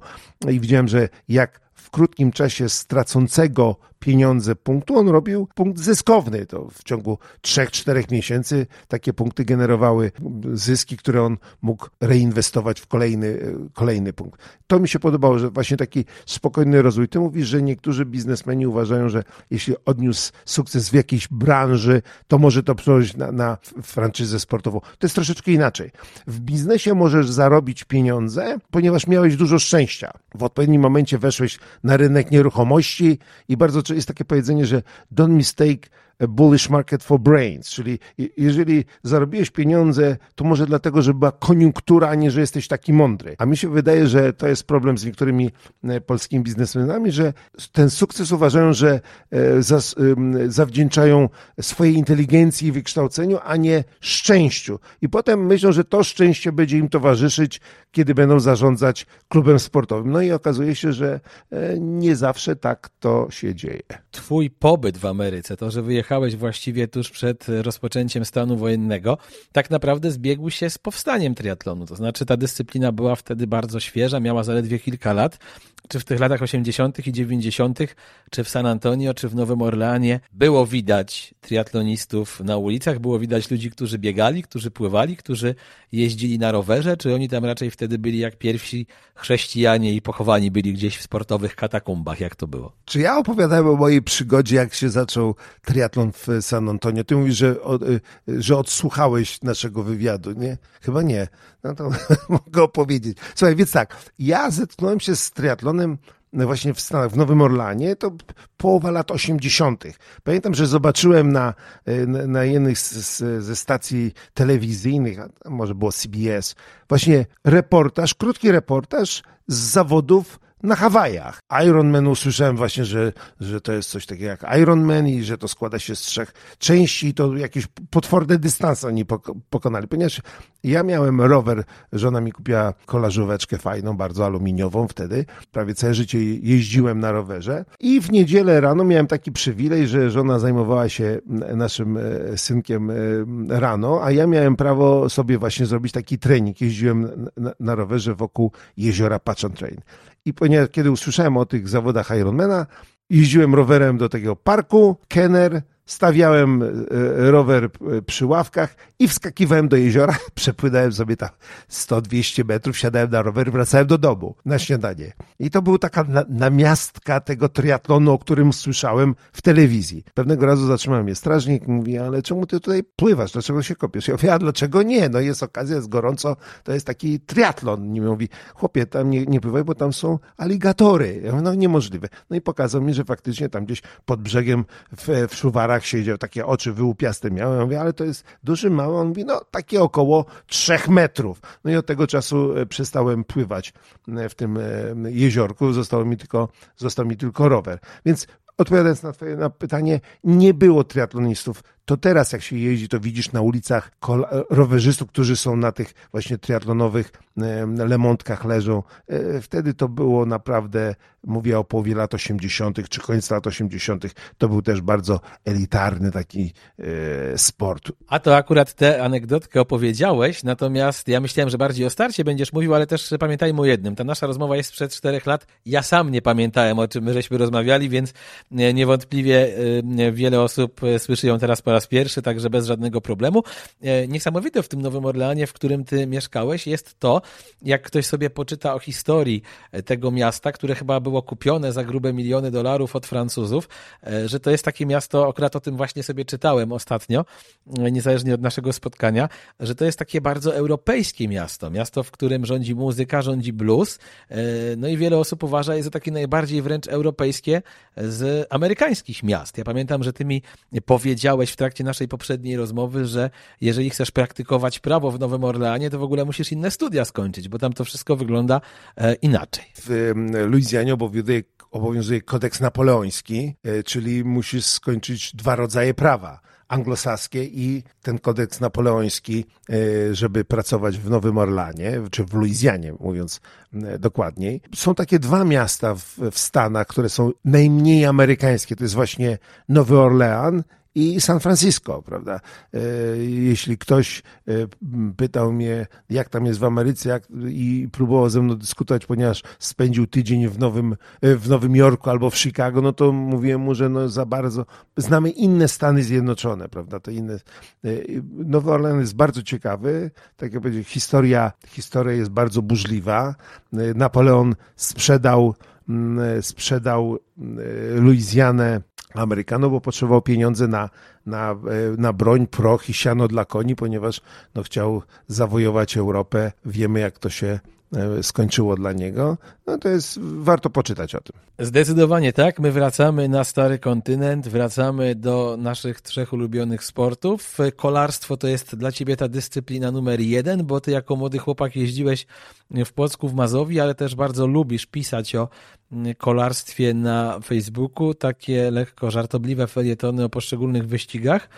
I widziałem, że jak w krótkim czasie stracącego pieniądze punktu, on robił punkt zyskowny. To w ciągu 3-4 miesięcy takie punkty generowały zyski, które on mógł reinwestować w kolejny, kolejny punkt. To mi się podobało, że właśnie taki spokojny rozwój. Ty mówisz, że niektórzy biznesmeni uważają, że jeśli odniósł sukces w jakiejś branży, to może to przełożyć na, na franczyzę sportową. To jest troszeczkę inaczej. W biznesie możesz zarobić pieniądze, ponieważ miałeś dużo szczęścia. W odpowiednim momencie weszłeś na rynek nieruchomości i bardzo jest takie powiedzenie, że don't mistake bullish market for brains, czyli jeżeli zarobiłeś pieniądze, to może dlatego, że była koniunktura, a nie, że jesteś taki mądry. A mi się wydaje, że to jest problem z niektórymi e, polskimi biznesmenami, że ten sukces uważają, że e, zawdzięczają swojej inteligencji i wykształceniu, a nie szczęściu. I potem myślą, że to szczęście będzie im towarzyszyć, kiedy będą zarządzać klubem sportowym. No i okazuje się, że e, nie zawsze tak to się dzieje. Twój pobyt w Ameryce, to, że wyjechałeś wyjechałeś właściwie tuż przed rozpoczęciem stanu wojennego, tak naprawdę zbiegł się z powstaniem triatlonu. To znaczy ta dyscyplina była wtedy bardzo świeża, miała zaledwie kilka lat. Czy w tych latach 80. i 90., czy w San Antonio, czy w Nowym Orleanie było widać triatlonistów na ulicach, było widać ludzi, którzy biegali, którzy pływali, którzy jeździli na rowerze, czy oni tam raczej wtedy byli jak pierwsi chrześcijanie i pochowani byli gdzieś w sportowych katakumbach, jak to było? Czy ja opowiadałem o mojej przygodzie, jak się zaczął triatlon w San Antonio? Ty mówisz, że, y, że odsłuchałeś naszego wywiadu, nie? Chyba nie. No to mogę opowiedzieć. Słuchaj, więc tak, ja zetknąłem się z triatlonem no właśnie w Stanach, w Nowym Orlanie, to połowa lat 80. Pamiętam, że zobaczyłem na, na, na jednej z, z, ze stacji telewizyjnych, może było CBS, właśnie reportaż, krótki reportaż z zawodów na Hawajach. Ironman usłyszałem właśnie, że, że to jest coś takiego jak Ironman i że to składa się z trzech części i to jakieś potworne dystanse oni pokonali. Ponieważ ja miałem rower, żona mi kupiła kolażóweczkę fajną, bardzo aluminiową wtedy. Prawie całe życie jeździłem na rowerze i w niedzielę rano miałem taki przywilej, że żona zajmowała się naszym e, synkiem e, rano, a ja miałem prawo sobie właśnie zrobić taki trening. Jeździłem na, rowerze wokół jeziora Patchon I kiedy usłyszałem o tych zawodach Ironmana, jeździłem rowerem do takiego parku, Kenner, stawiałem e, rower e, przy ławkach i wskakiwałem do jeziora, przepłynąłem sobie tam 100-200 metrów, siadałem na rower i wracałem do domu na śniadanie. I to była taka namiastka tego triatlonu, o którym słyszałem w telewizji. Pewnego razu zatrzymał mnie strażnik, mówi, ale czemu ty tutaj pływasz, dlaczego się kopiesz? Ja mówię, a dlaczego nie? No jest okazja, jest gorąco, to jest taki triatlon. Nie mówi, chłopie, tam nie, nie pływaj, bo tam są aligatory. Ja mówię, no niemożliwe. No i pokazał mi, że faktycznie tam gdzieś pod brzegiem w, w siedział, takie oczy wyłupiaste miał. Ja mówię, ale to jest duży, mały? On mówi, no takie około trzech metrów. No i od tego czasu e, przestałem pływać e, w tym e, jeziorku, zostało mi tylko, został mi tylko rower. Więc odpowiadając na twoje na pytanie, nie było triatlonistów to teraz jak się jeździ, to widzisz na ulicach rowerzystów, którzy są na tych właśnie triatlonowych lemontkach leżą. E, wtedy to było naprawdę, mówię o połowie lat 80. czy końcu lat 80. To był też bardzo elitarny taki e, sport. A to akurat tę anegdotkę opowiedziałeś, natomiast ja myślałem, że bardziej o starcie będziesz mówił, ale też pamiętajmy o jednym. Ta nasza rozmowa jest sprzed czterech lat. Ja sam nie pamiętałem, o czym my żeśmy rozmawiali, więc niewątpliwie wiele osób słyszy ją teraz po raz pierwszy, także bez żadnego problemu. E, niesamowite w tym Nowym Orleanie, w którym ty mieszkałeś, jest to, jak ktoś sobie poczyta o historii e, tego miasta, które chyba było kupione za grube miliony dolarów od Francuzów, e, że to jest takie miasto, akurat o tym właśnie sobie czytałem ostatnio, niezależnie od naszego spotkania, że to jest takie bardzo europejskie miasto, miasto, w którym rządzi muzyka, rządzi blues, no i wiele osób uważa je za takie najbardziej wręcz europejskie z amerykańskich miast. Ja pamiętam, że ty mi powiedziałeś w trakcie naszej poprzedniej rozmowy, że jeżeli chcesz praktykować prawo w Nowym Orleanie, to w ogóle musisz inne studia skończyć, bo tam to wszystko wygląda e, inaczej. W Luizjanie obowiązuje, obowiązuje kodeks napoleoński, e, czyli musisz skończyć dwa rodzaje prawa anglosaskie i ten kodeks napoleoński, e, żeby pracować w Nowym Orlanie, czy w Luizjanie, mówiąc dokładniej. Są takie dwa miasta w, w Stanach, które są najmniej amerykańskie. To jest właśnie Nowy Orlean i San Francisco, prawda? E, jeśli ktoś e, pytał mnie, jak tam jest w Ameryce jak, i próbował ze mną dyskutować, ponieważ spędził tydzień w Nowym, e, w Nowym Jorku albo w Chicago, no to mówiłem mu, że no za bardzo znamy inne Stany Zjednoczone, prawda? To inne. Nowy Orleans jest bardzo ciekawy, tak jak powiedzieć, historia, historia jest bardzo burzliwa. Napoleon sprzedał sprzedał Luizjanę Amerykanom, bo potrzebował pieniądze na, na, e, na broń, proch i siano dla koni, ponieważ no, chciał zawojować Europę. Wiemy, jak to się skończyło dla niego, no to jest, warto poczytać o tym. Zdecydowanie tak. My wracamy na stary kontynent, wracamy do naszych trzech ulubionych sportów. Kolarstwo to jest dla ciebie ta dyscyplina numer jeden, bo ty jako młody chłopak jeździłeś w Płocku, w Mazowi, ale też bardzo lubisz pisać o kolarstwie na Facebooku, takie lekko żartobliwe felietony o poszczególnych wyścigach.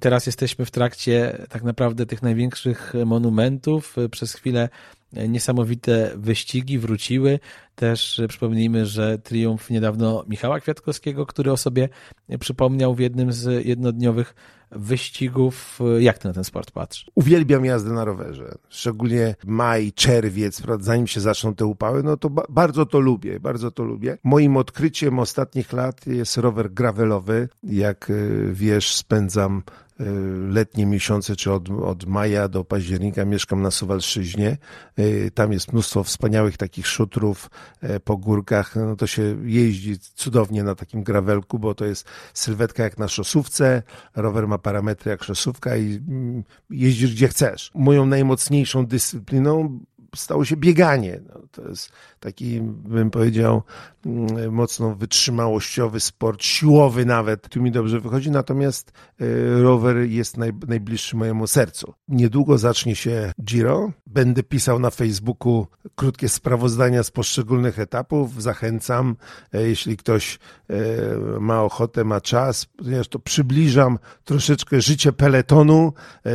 Teraz jesteśmy w trakcie tak naprawdę tych największych monumentów. Przez chwilę niesamowite wyścigi wróciły. Też przypomnijmy, że triumf niedawno Michała Kwiatkowskiego, który o sobie przypomniał w jednym z jednodniowych wyścigów. Jak ty na ten sport patrzysz? Uwielbiam jazdę na rowerze. Szczególnie maj, czerwiec, zanim się zaczną te upały, no to ba bardzo to lubię, bardzo to lubię. Moim odkryciem ostatnich lat jest rower gravelowy. Jak y, wiesz, spędzam letnie miesiące, czy od, od maja do października mieszkam na Suwalszyźnie. Y, tam jest mnóstwo wspaniałych takich szutrów po górkach. No to się jeździ cudownie na takim gravelku, bo to jest sylwetka jak na szosówce. Rower ma parametry jak szosówka i mm, jeździsz gdzie chcesz. Moją najmocniejszą dyscypliną stało się bieganie. No, to jest taki, bym powiedział, mm, mocno wytrzymałościowy sport, siłowy nawet. Tu mi dobrze wychodzi, natomiast e, rower jest naj, najbliższy mojemu sercu. Niedługo zacznie się Giro. Będę pisał na Facebooku krótkie sprawozdania z poszczególnych etapów. Zachęcam, e, jeśli ktoś e, ma ochotę, ma czas, ponieważ to przybliżam troszeczkę życie peletonu,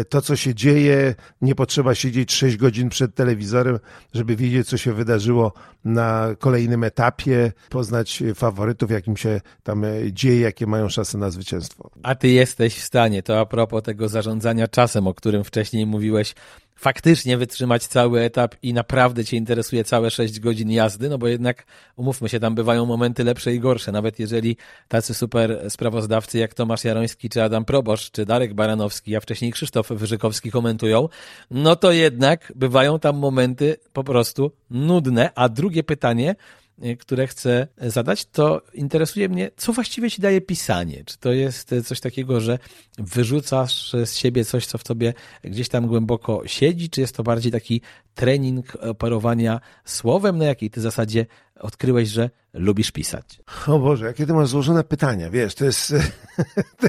to co się dzieje. Nie potrzeba siedzieć 6 godzin przed telewizorem, żeby wiedzieć, co się wydarzyło na kolejnym etapie, poznać faworytów, jakim się tam dzieje, jakie mają szanse na zwycięstwo. A ty jesteś w stanie, to a propos tego zarządzania czasem, o którym wcześniej mówiłeś, faktycznie wytrzymać cały etap i naprawdę cię interesuje całe 6 godzin jazdy, no bo jednak, umówmy się, tam bywają momenty lepsze i gorsze, nawet jeżeli tacy super sprawozdawcy jak Tomasz Jaroński, czy Adam Probosz, czy Darek Baranowski, a wcześniej Krzysztof Wyżykowski komentują, no to jednak bywają tam momenty po prostu nudne. A drugie pytanie, które chcę zadać, to interesuje mnie, co właściwie ci daje pisanie. Czy to jest coś takiego, że wyrzucasz z siebie coś, co w tobie gdzieś tam głęboko siedzi, czy jest to bardziej taki trening operowania słowem, na jakiej ty zasadzie odkryłeś, że lubisz pisać? O Boże, jakie ty masz złożone pytania, wiesz, to jest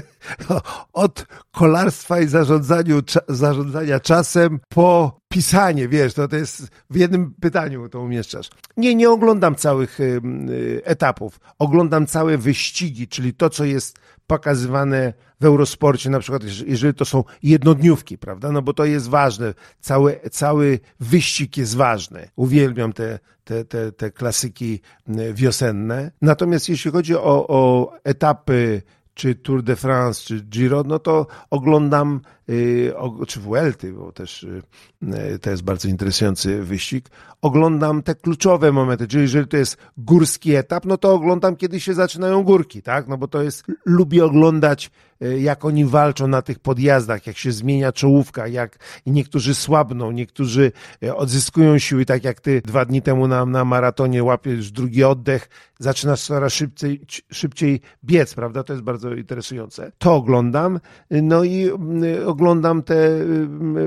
od kolarstwa i zarządzaniu, zarządzania czasem po pisanie, wiesz, to, to jest w jednym pytaniu to umieszczasz. Nie, nie oglądam całych y, etapów, oglądam całe wyścigi, czyli to, co jest pokazywane w Eurosporcie, na przykład, jeżeli to są jednodniówki, prawda? No bo to jest ważne. Cały, cały wyścig jest ważny. Uwielbiam te, te, te, te klasyki wiosenne. Natomiast jeśli chodzi o, o etapy czy Tour de France, czy Giro, no to oglądam, y, czy Vuelty, bo też y, y, to jest bardzo interesujący wyścig, oglądam te kluczowe momenty, czyli jeżeli to jest górski etap, no to oglądam, kiedy się zaczynają górki, tak, no bo to jest, lubię oglądać jak oni walczą na tych podjazdach, jak się zmienia czołówka, jak niektórzy słabną, niektórzy e, odzyskują siły, tak jak ty dwa dni temu na, na maratonie łapiesz drugi oddech, zaczynasz coraz szybciej, szybciej biec, prawda? To jest bardzo interesujące. To oglądam, no i oglądam te,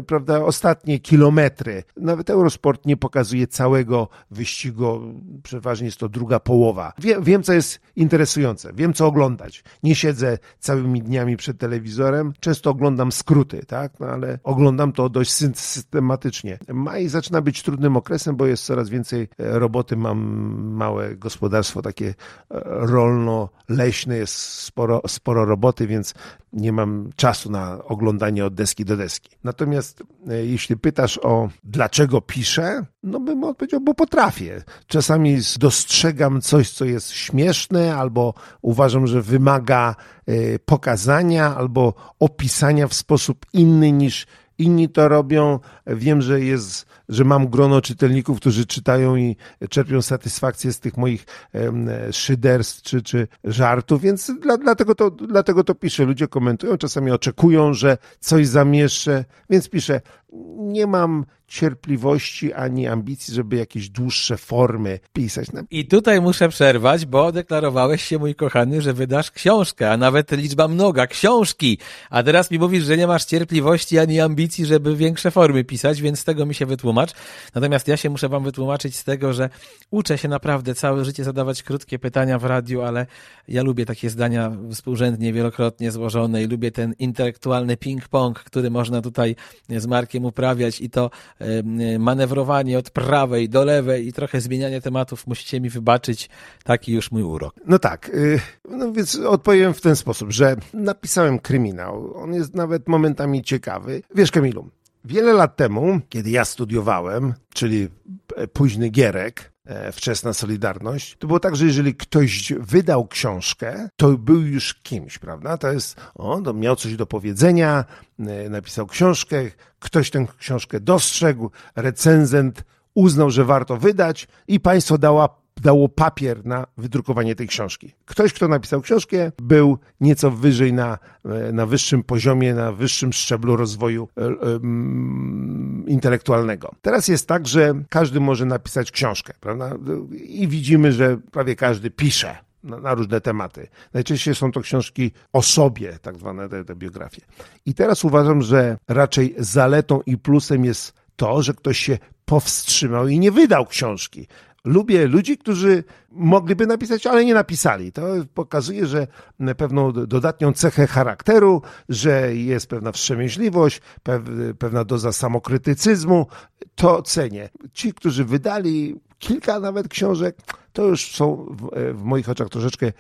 prawda, ostatnie kilometry. Nawet Eurosport nie pokazuje całego wyścigu, przeważnie jest to druga połowa. Wiem, wiem co jest interesujące, wiem co oglądać. Nie siedzę całymi dniami dniami przed telewizorem. Często oglądam skróty, tak? No ale oglądam to dość systematycznie. Maj zaczyna być trudnym okresem, bo jest coraz więcej e, roboty. Mam małe gospodarstwo takie e, rolno-leśne, jest sporo, sporo roboty, więc nie mam czasu na oglądanie od deski do deski. Natomiast e, jeśli pytasz o dlaczego piszę, no bym odpowiedział, bo potrafię. Czasami dostrzegam coś, co jest śmieszne, albo uważam, że wymaga pokazania, albo opisania w sposób inny niż inni to robią. Wiem, że jest, że mam grono czytelników, którzy czytają i czerpią satysfakcję z tych moich szyderstw czy, czy żartów, więc dla, dlatego, to, dlatego to piszę. Ludzie komentują, czasami oczekują, że coś zamieszczę, więc piszę. Nie mam cierpliwości ani ambicji, żeby jakieś dłuższe formy pisać. I tutaj muszę przerwać, bo deklarowałeś się, mój kochany, że wydasz książkę, a nawet liczba mnoga, książki. A teraz mi mówisz, że nie masz cierpliwości ani ambicji, żeby większe formy pisać, więc z tego mi się wytłumacz. Natomiast ja się muszę wam wytłumaczyć z tego, że uczę się naprawdę całe życie zadawać krótkie pytania w radiu, ale ja lubię takie zdania współrzędnie, wielokrotnie złożone i lubię ten intelektualny ping-pong, który można tutaj z Markiem uprawiać i to manewrowanie od prawej do lewej i trochę zmienianie tematów, musicie mi wybaczyć, taki już mój urok. No tak, y, no więc odpowiem w ten sposób, że napisałem kryminał, on jest nawet momentami ciekawy. Wiesz Kamilu, wiele lat temu, kiedy ja studiowałem, czyli późny Gierek, wczesna Solidarność, to było tak, że jeżeli ktoś wydał książkę, to był już kimś, prawda? To jest, o, to miał coś do powiedzenia, e, napisał książkę, ktoś tę książkę dostrzegł, recenzent uznał, że warto wydać i państwo dała dało papier na wydrukowanie tej książki. Ktoś, kto napisał książkę, był nieco wyżej na, e, na wyższym poziomie, na wyższym szczeblu rozwoju e, e, intelektualnego. Teraz jest tak, że każdy może napisać książkę, prawda? I widzimy, że prawie każdy pisze. Na, na, różne tematy. Najczęściej są to książki o sobie, tak zwane te, te biografie. I teraz uważam, że raczej zaletą i plusem jest to, że ktoś się powstrzymał i nie wydał książki lubię ludzi, którzy mogliby napisać, ale nie napisali. To pokazuje, że pewną dodatnią cechę charakteru, że jest pewna wstrzemięźliwość, pewna doza samokrytycyzmu. To cenię. Ci, którzy wydali kilka nawet książek, to już są w, w moich oczach troszeczkę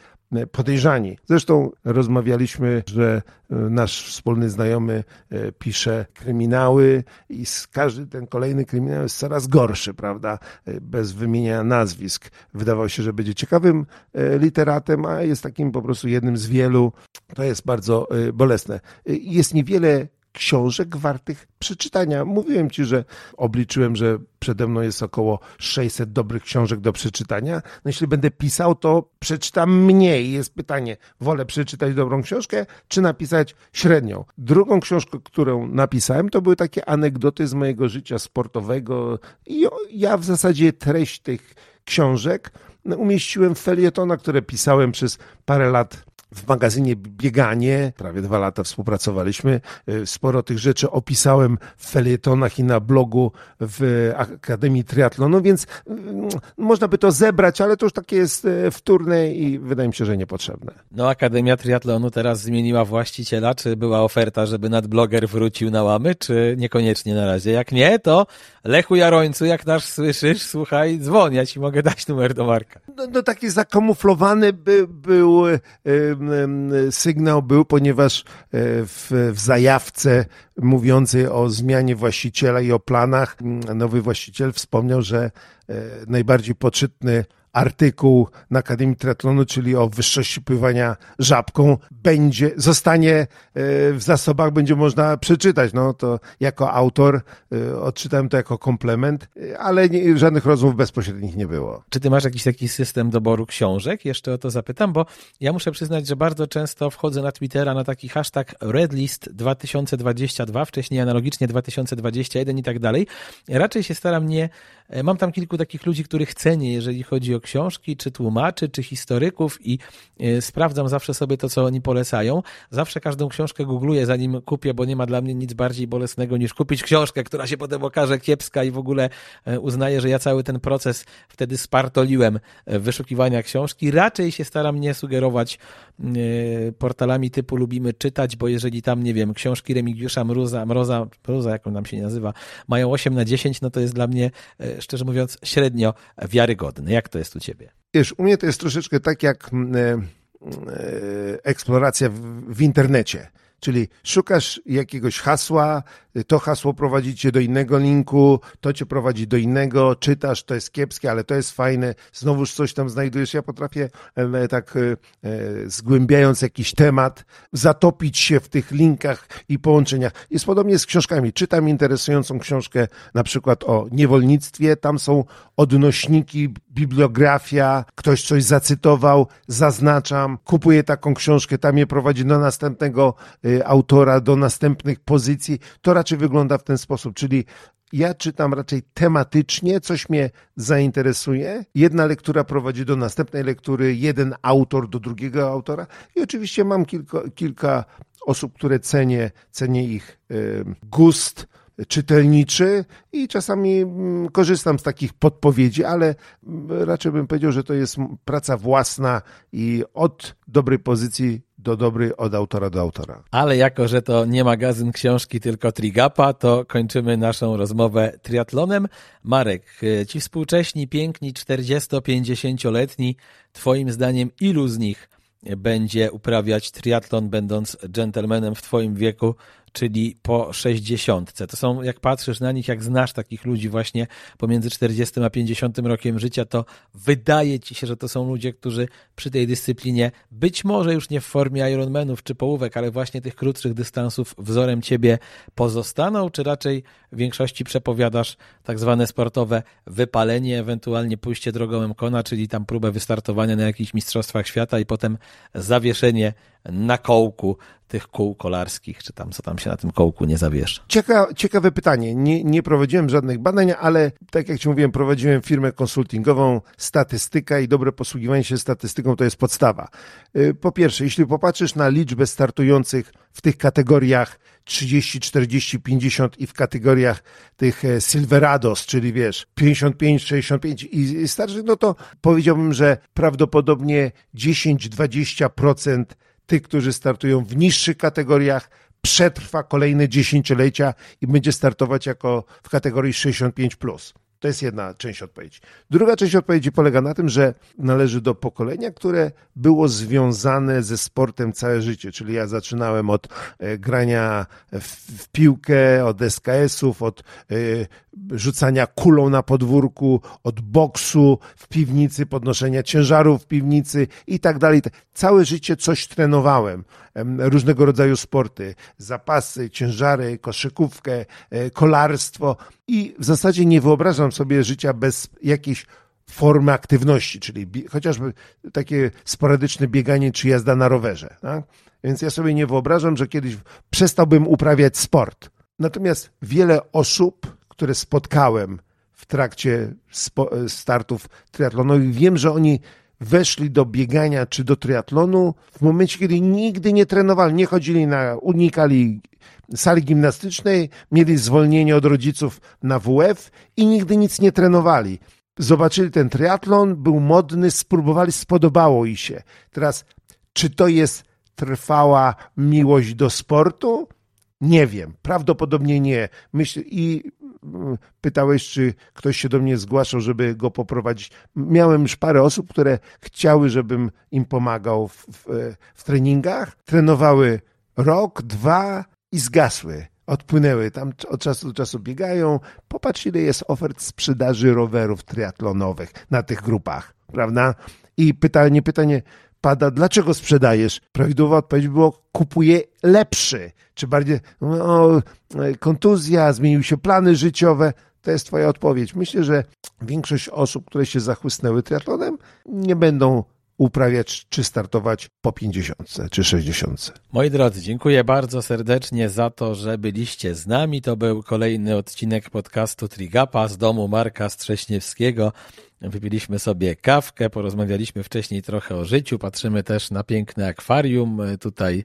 podejrzani. Zresztą rozmawialiśmy, że e, nasz wspólny znajomy e, pisze kryminały i każdy ten kolejny kryminał jest coraz gorszy, prawda? E, bez wymieniania nazwisk. Wydawał się, że będzie ciekawym literatem, a jest takim po prostu jednym z wielu. To jest bardzo bolesne. Jest niewiele książek wartych przeczytania. Mówiłem ci, że obliczyłem, że przede mną jest około 600 dobrych książek do przeczytania. No jeśli będę pisał, to przeczytam mniej. Jest pytanie, wolę przeczytać dobrą książkę, czy napisać średnią. Drugą książkę, którą napisałem, to były takie anegdoty z mojego życia sportowego i ja w zasadzie treść tych książek umieściłem w felietona, które pisałem przez parę lat w magazynie Bieganie, prawie dwa lata współpracowaliśmy. E, sporo tych rzeczy opisałem w felietonach i na blogu w Akademii Triatlonu, więc mm, można by to zebrać, ale to już takie jest e, wtórne i wydaje mi się, że niepotrzebne. No Akademia Triatlonu teraz zmieniła właściciela. Czy była oferta, żeby nadbloger wrócił na łamy, czy niekoniecznie na razie? Jak nie, to Lechu Jarońcu, jak nas słyszysz, słuchaj, dzwoń, ja ci mogę dać numer do Marka. No, no taki zakamuflowany by, był y, sygnał był, ponieważ e, w, w zajawce mówiącej o zmianie właściciela i o planach, nowy właściciel wspomniał, że e, najbardziej poczytny artykuł na Akademii Triatlonu, czyli o wyższości pływania żabką, będzie, zostanie e, w zasobach, będzie można przeczytać. No to jako autor e, odczytałem to jako komplement, e, ale nie, żadnych rozmów bezpośrednich nie było. Czy ty masz jakiś taki system doboru książek? Jeszcze o to zapytam, bo ja muszę przyznać, że bardzo często wchodzę na Twittera na taki hashtag Redlist 2022, wcześniej analogicznie 2021 i tak dalej. Raczej się staram nie mam tam kilku takich ludzi, których cenię, jeżeli chodzi o książki, czy tłumaczy, czy historyków i e, sprawdzam zawsze sobie to, co oni polecają. Zawsze każdą książkę googluję, zanim kupię, bo nie ma dla mnie nic bardziej bolesnego niż kupić książkę, która się potem okaże kiepska i w ogóle e, uznaję, że ja cały ten proces wtedy spartoliłem wyszukiwania książki. Raczej się staram nie sugerować portalami typu lubimy czytać, bo jeżeli tam, nie wiem, książki Remigiusza Mroza, Mroza, Mroza jak on tam się nazywa, mają 8 na 10, no to jest dla mnie szczerze mówiąc, średnio wiarygodny. Jak to jest u ciebie? Wiesz, u mnie to jest troszeczkę tak jak mm, e, e, eksploracja w, w internecie. Czyli szukasz jakiegoś hasła, to hasło prowadzi cię do innego linku, to cię prowadzi do innego, czytasz, to jest kiepskie, ale to jest fajne, znowuż coś tam znajdujesz. Ja potrafię e, tak e, zgłębiając jakiś temat, zatopić się w tych linkach i połączeniach. Jest podobnie z książkami. Czytam interesującą książkę na przykład o niewolnictwie, tam są odnośniki, bibliografia, ktoś coś zacytował, zaznaczam, kupuję taką książkę, tam je prowadzi do następnego y, autora, do następnych pozycji. To raczej wygląda w ten sposób, czyli ja czytam raczej tematycznie, coś mnie zainteresuje. Jedna lektura prowadzi do następnej lektury, jeden autor do drugiego autora i oczywiście mam kilka, kilka osób, które cenię, cenię ich y, gust, czytelniczy i czasami mm, korzystam z takich podpowiedzi, ale mm, raczej bym powiedział, że to jest praca własna i od dobrej pozycji do dobrej, od autora do autora. Ale jako, że to nie magazyn książki, tylko Trigapa, to kończymy naszą rozmowę triatlonem. Marek, ci współcześni, piękni 40-50-letni, twoim zdaniem ilu z nich będzie uprawiać triatlon, będąc gentlemanem w twoim wieku, czyli po 60. To są, jak patrzysz na nich, jak znasz takich ludzi właśnie pomiędzy 40 a 50 rokiem życia, to wydaje ci się, że to są ludzie, którzy przy tej dyscyplinie, być może już nie w formie Ironmanów czy połówek, ale właśnie tych krótszych dystansów wzorem ciebie pozostaną, czy raczej w większości przepowiadasz tak zwane sportowe wypalenie, ewentualnie pójście drogą Mkona, czyli tam próbę wystartowania na jakichś mistrzostwach świata i potem zawieszenie na kołku tych kół kolarskich, czy tam co tam się na tym kołku nie zawiesza? Cieka, ciekawe pytanie. Nie, nie prowadziłem żadnych badań, ale tak jak Ci mówiłem, prowadziłem firmę konsultingową, statystyka i dobre posługiwanie się statystyką to jest podstawa. Y, po pierwsze, jeśli popatrzysz na liczbę startujących w tych kategoriach 30, 40, 50 i w kategoriach tych e, Silverados, czyli wiesz, 55, 65 i starszych, no to powiedziałbym, że prawdopodobnie 10-20% tych, którzy startują w niższych kategoriach, przetrwa kolejne dziesięciolecia i będzie startować jako w kategorii 65. To jest jedna część odpowiedzi. Druga część odpowiedzi polega na tym, że należy do pokolenia, które było związane ze sportem całe życie. Czyli ja zaczynałem od e, grania w, piłkę, od SKS-ów, od e, rzucania kulą na podwórku, od boksu w piwnicy, podnoszenia ciężarów w piwnicy i tak dalej. Całe życie coś trenowałem. Różnego rodzaju sporty, zapasy, ciężary, koszykówkę, e, kolarstwo i w zasadzie nie wyobrażam sobie życia bez jakiejś formy aktywności, czyli chociażby takie sporadyczne bieganie czy jazda na rowerze. Tak? Więc ja sobie nie wyobrażam, że kiedyś przestałbym uprawiać sport. Natomiast wiele osób, które spotkałem w trakcie startów triatlonowych, wiem, że oni weszli do biegania czy do triatlonu w momencie, kiedy nigdy nie trenowali, nie chodzili na, unikali sali gimnastycznej, mieli zwolnienie od rodziców na WF i nigdy nic nie trenowali. Zobaczyli ten triatlon, był modny, spróbowali, spodobało im się. Teraz, czy to jest trwała miłość do sportu? Nie wiem, prawdopodobnie nie. Myśl, I pytałeś, czy ktoś się do mnie zgłaszał, żeby go poprowadzić. Miałem już parę osób, które chciały, żebym im pomagał w, w, w treningach. Trenowały rok, dwa i zgasły. Odpłynęły tam od czasu do czasu biegają. Popatrz, ile jest ofert sprzedaży rowerów triatlonowych na tych grupach, prawda? I pytanie, pytanie, pada, dlaczego sprzedajesz? Prawidłowa odpowiedź było, kupuję lepszy. Czy bardziej, no, kontuzja, zmieniły się plany życiowe. To jest twoja odpowiedź. Myślę, że większość osób, które się zachłysnęły triatlonem, nie będą uprawiać czy startować po 50 czy 60. Moi drodzy, dziękuję bardzo serdecznie za to, że byliście z nami. To był kolejny odcinek podcastu Trigapa z domu Marka Strześniewskiego. Wypiliśmy sobie kawkę, porozmawialiśmy wcześniej trochę o życiu, patrzymy też na piękne akwarium. Tutaj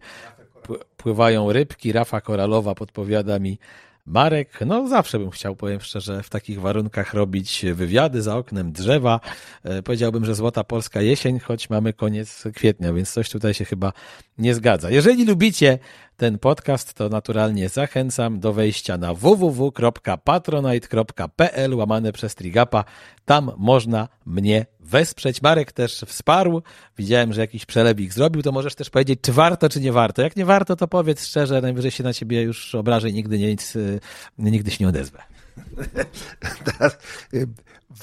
pływają rybki. Rafa Koralowa podpowiada mi Marek, no zawsze bym chciał, powiem szczerze, w takich warunkach robić wywiady za oknem drzewa. E, powiedziałbym, że złota polska jesień, choć mamy koniec kwietnia, więc coś tutaj się chyba nie zgadza. Jeżeli lubicie ten podcast, to naturalnie zachęcam do wejścia na www.patronite.pl łamane przez Trigapa. Tam można mnie wesprzeć. Marek też wsparł. Widziałem, że jakiś przelewik zrobił. To możesz też powiedzieć, czy warto, czy nie warto. Jak nie warto, to powiedz szczerze, najwyżej się na ciebie już obrażę i nigdy, nic, y, nigdy się nie odezwę. Y,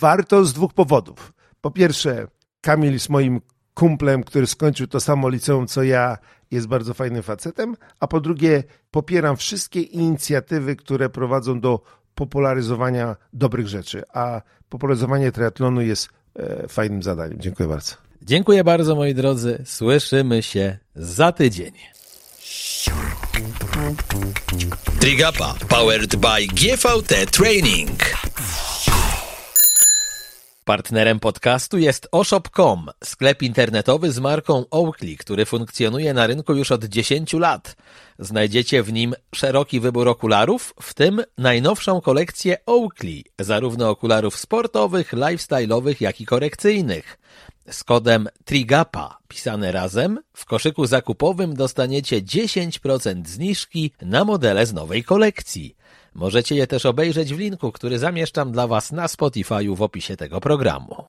warto z dwóch powodów. Po pierwsze, Kamil jest moim kumplem, który skończył to samo liceum co ja, jest bardzo fajnym facetem, a po drugie popieram wszystkie inicjatywy, które prowadzą do popularyzowania dobrych rzeczy, a popularyzowanie triatlonu jest fajnym zadaniem. Dziękuję bardzo. Dziękuję bardzo moi drodzy. Słyszymy się za tydzień. Trigapa powered by GVT Training. Partnerem podcastu jest oshop.com, sklep internetowy z marką Oakley, który funkcjonuje na rynku już od 10 lat. Znajdziecie w nim szeroki wybór okularów, w tym najnowszą kolekcję Oakley, zarówno okularów sportowych, lifestyle'owych, jak i korekcyjnych. Z kodem TRIGAPA, pisane razem, w koszyku zakupowym dostaniecie 10% zniżki na modele z nowej kolekcji. Możecie je też obejrzeć w linku, który zamieszczam dla Was na Spotify'u w opisie tego programu.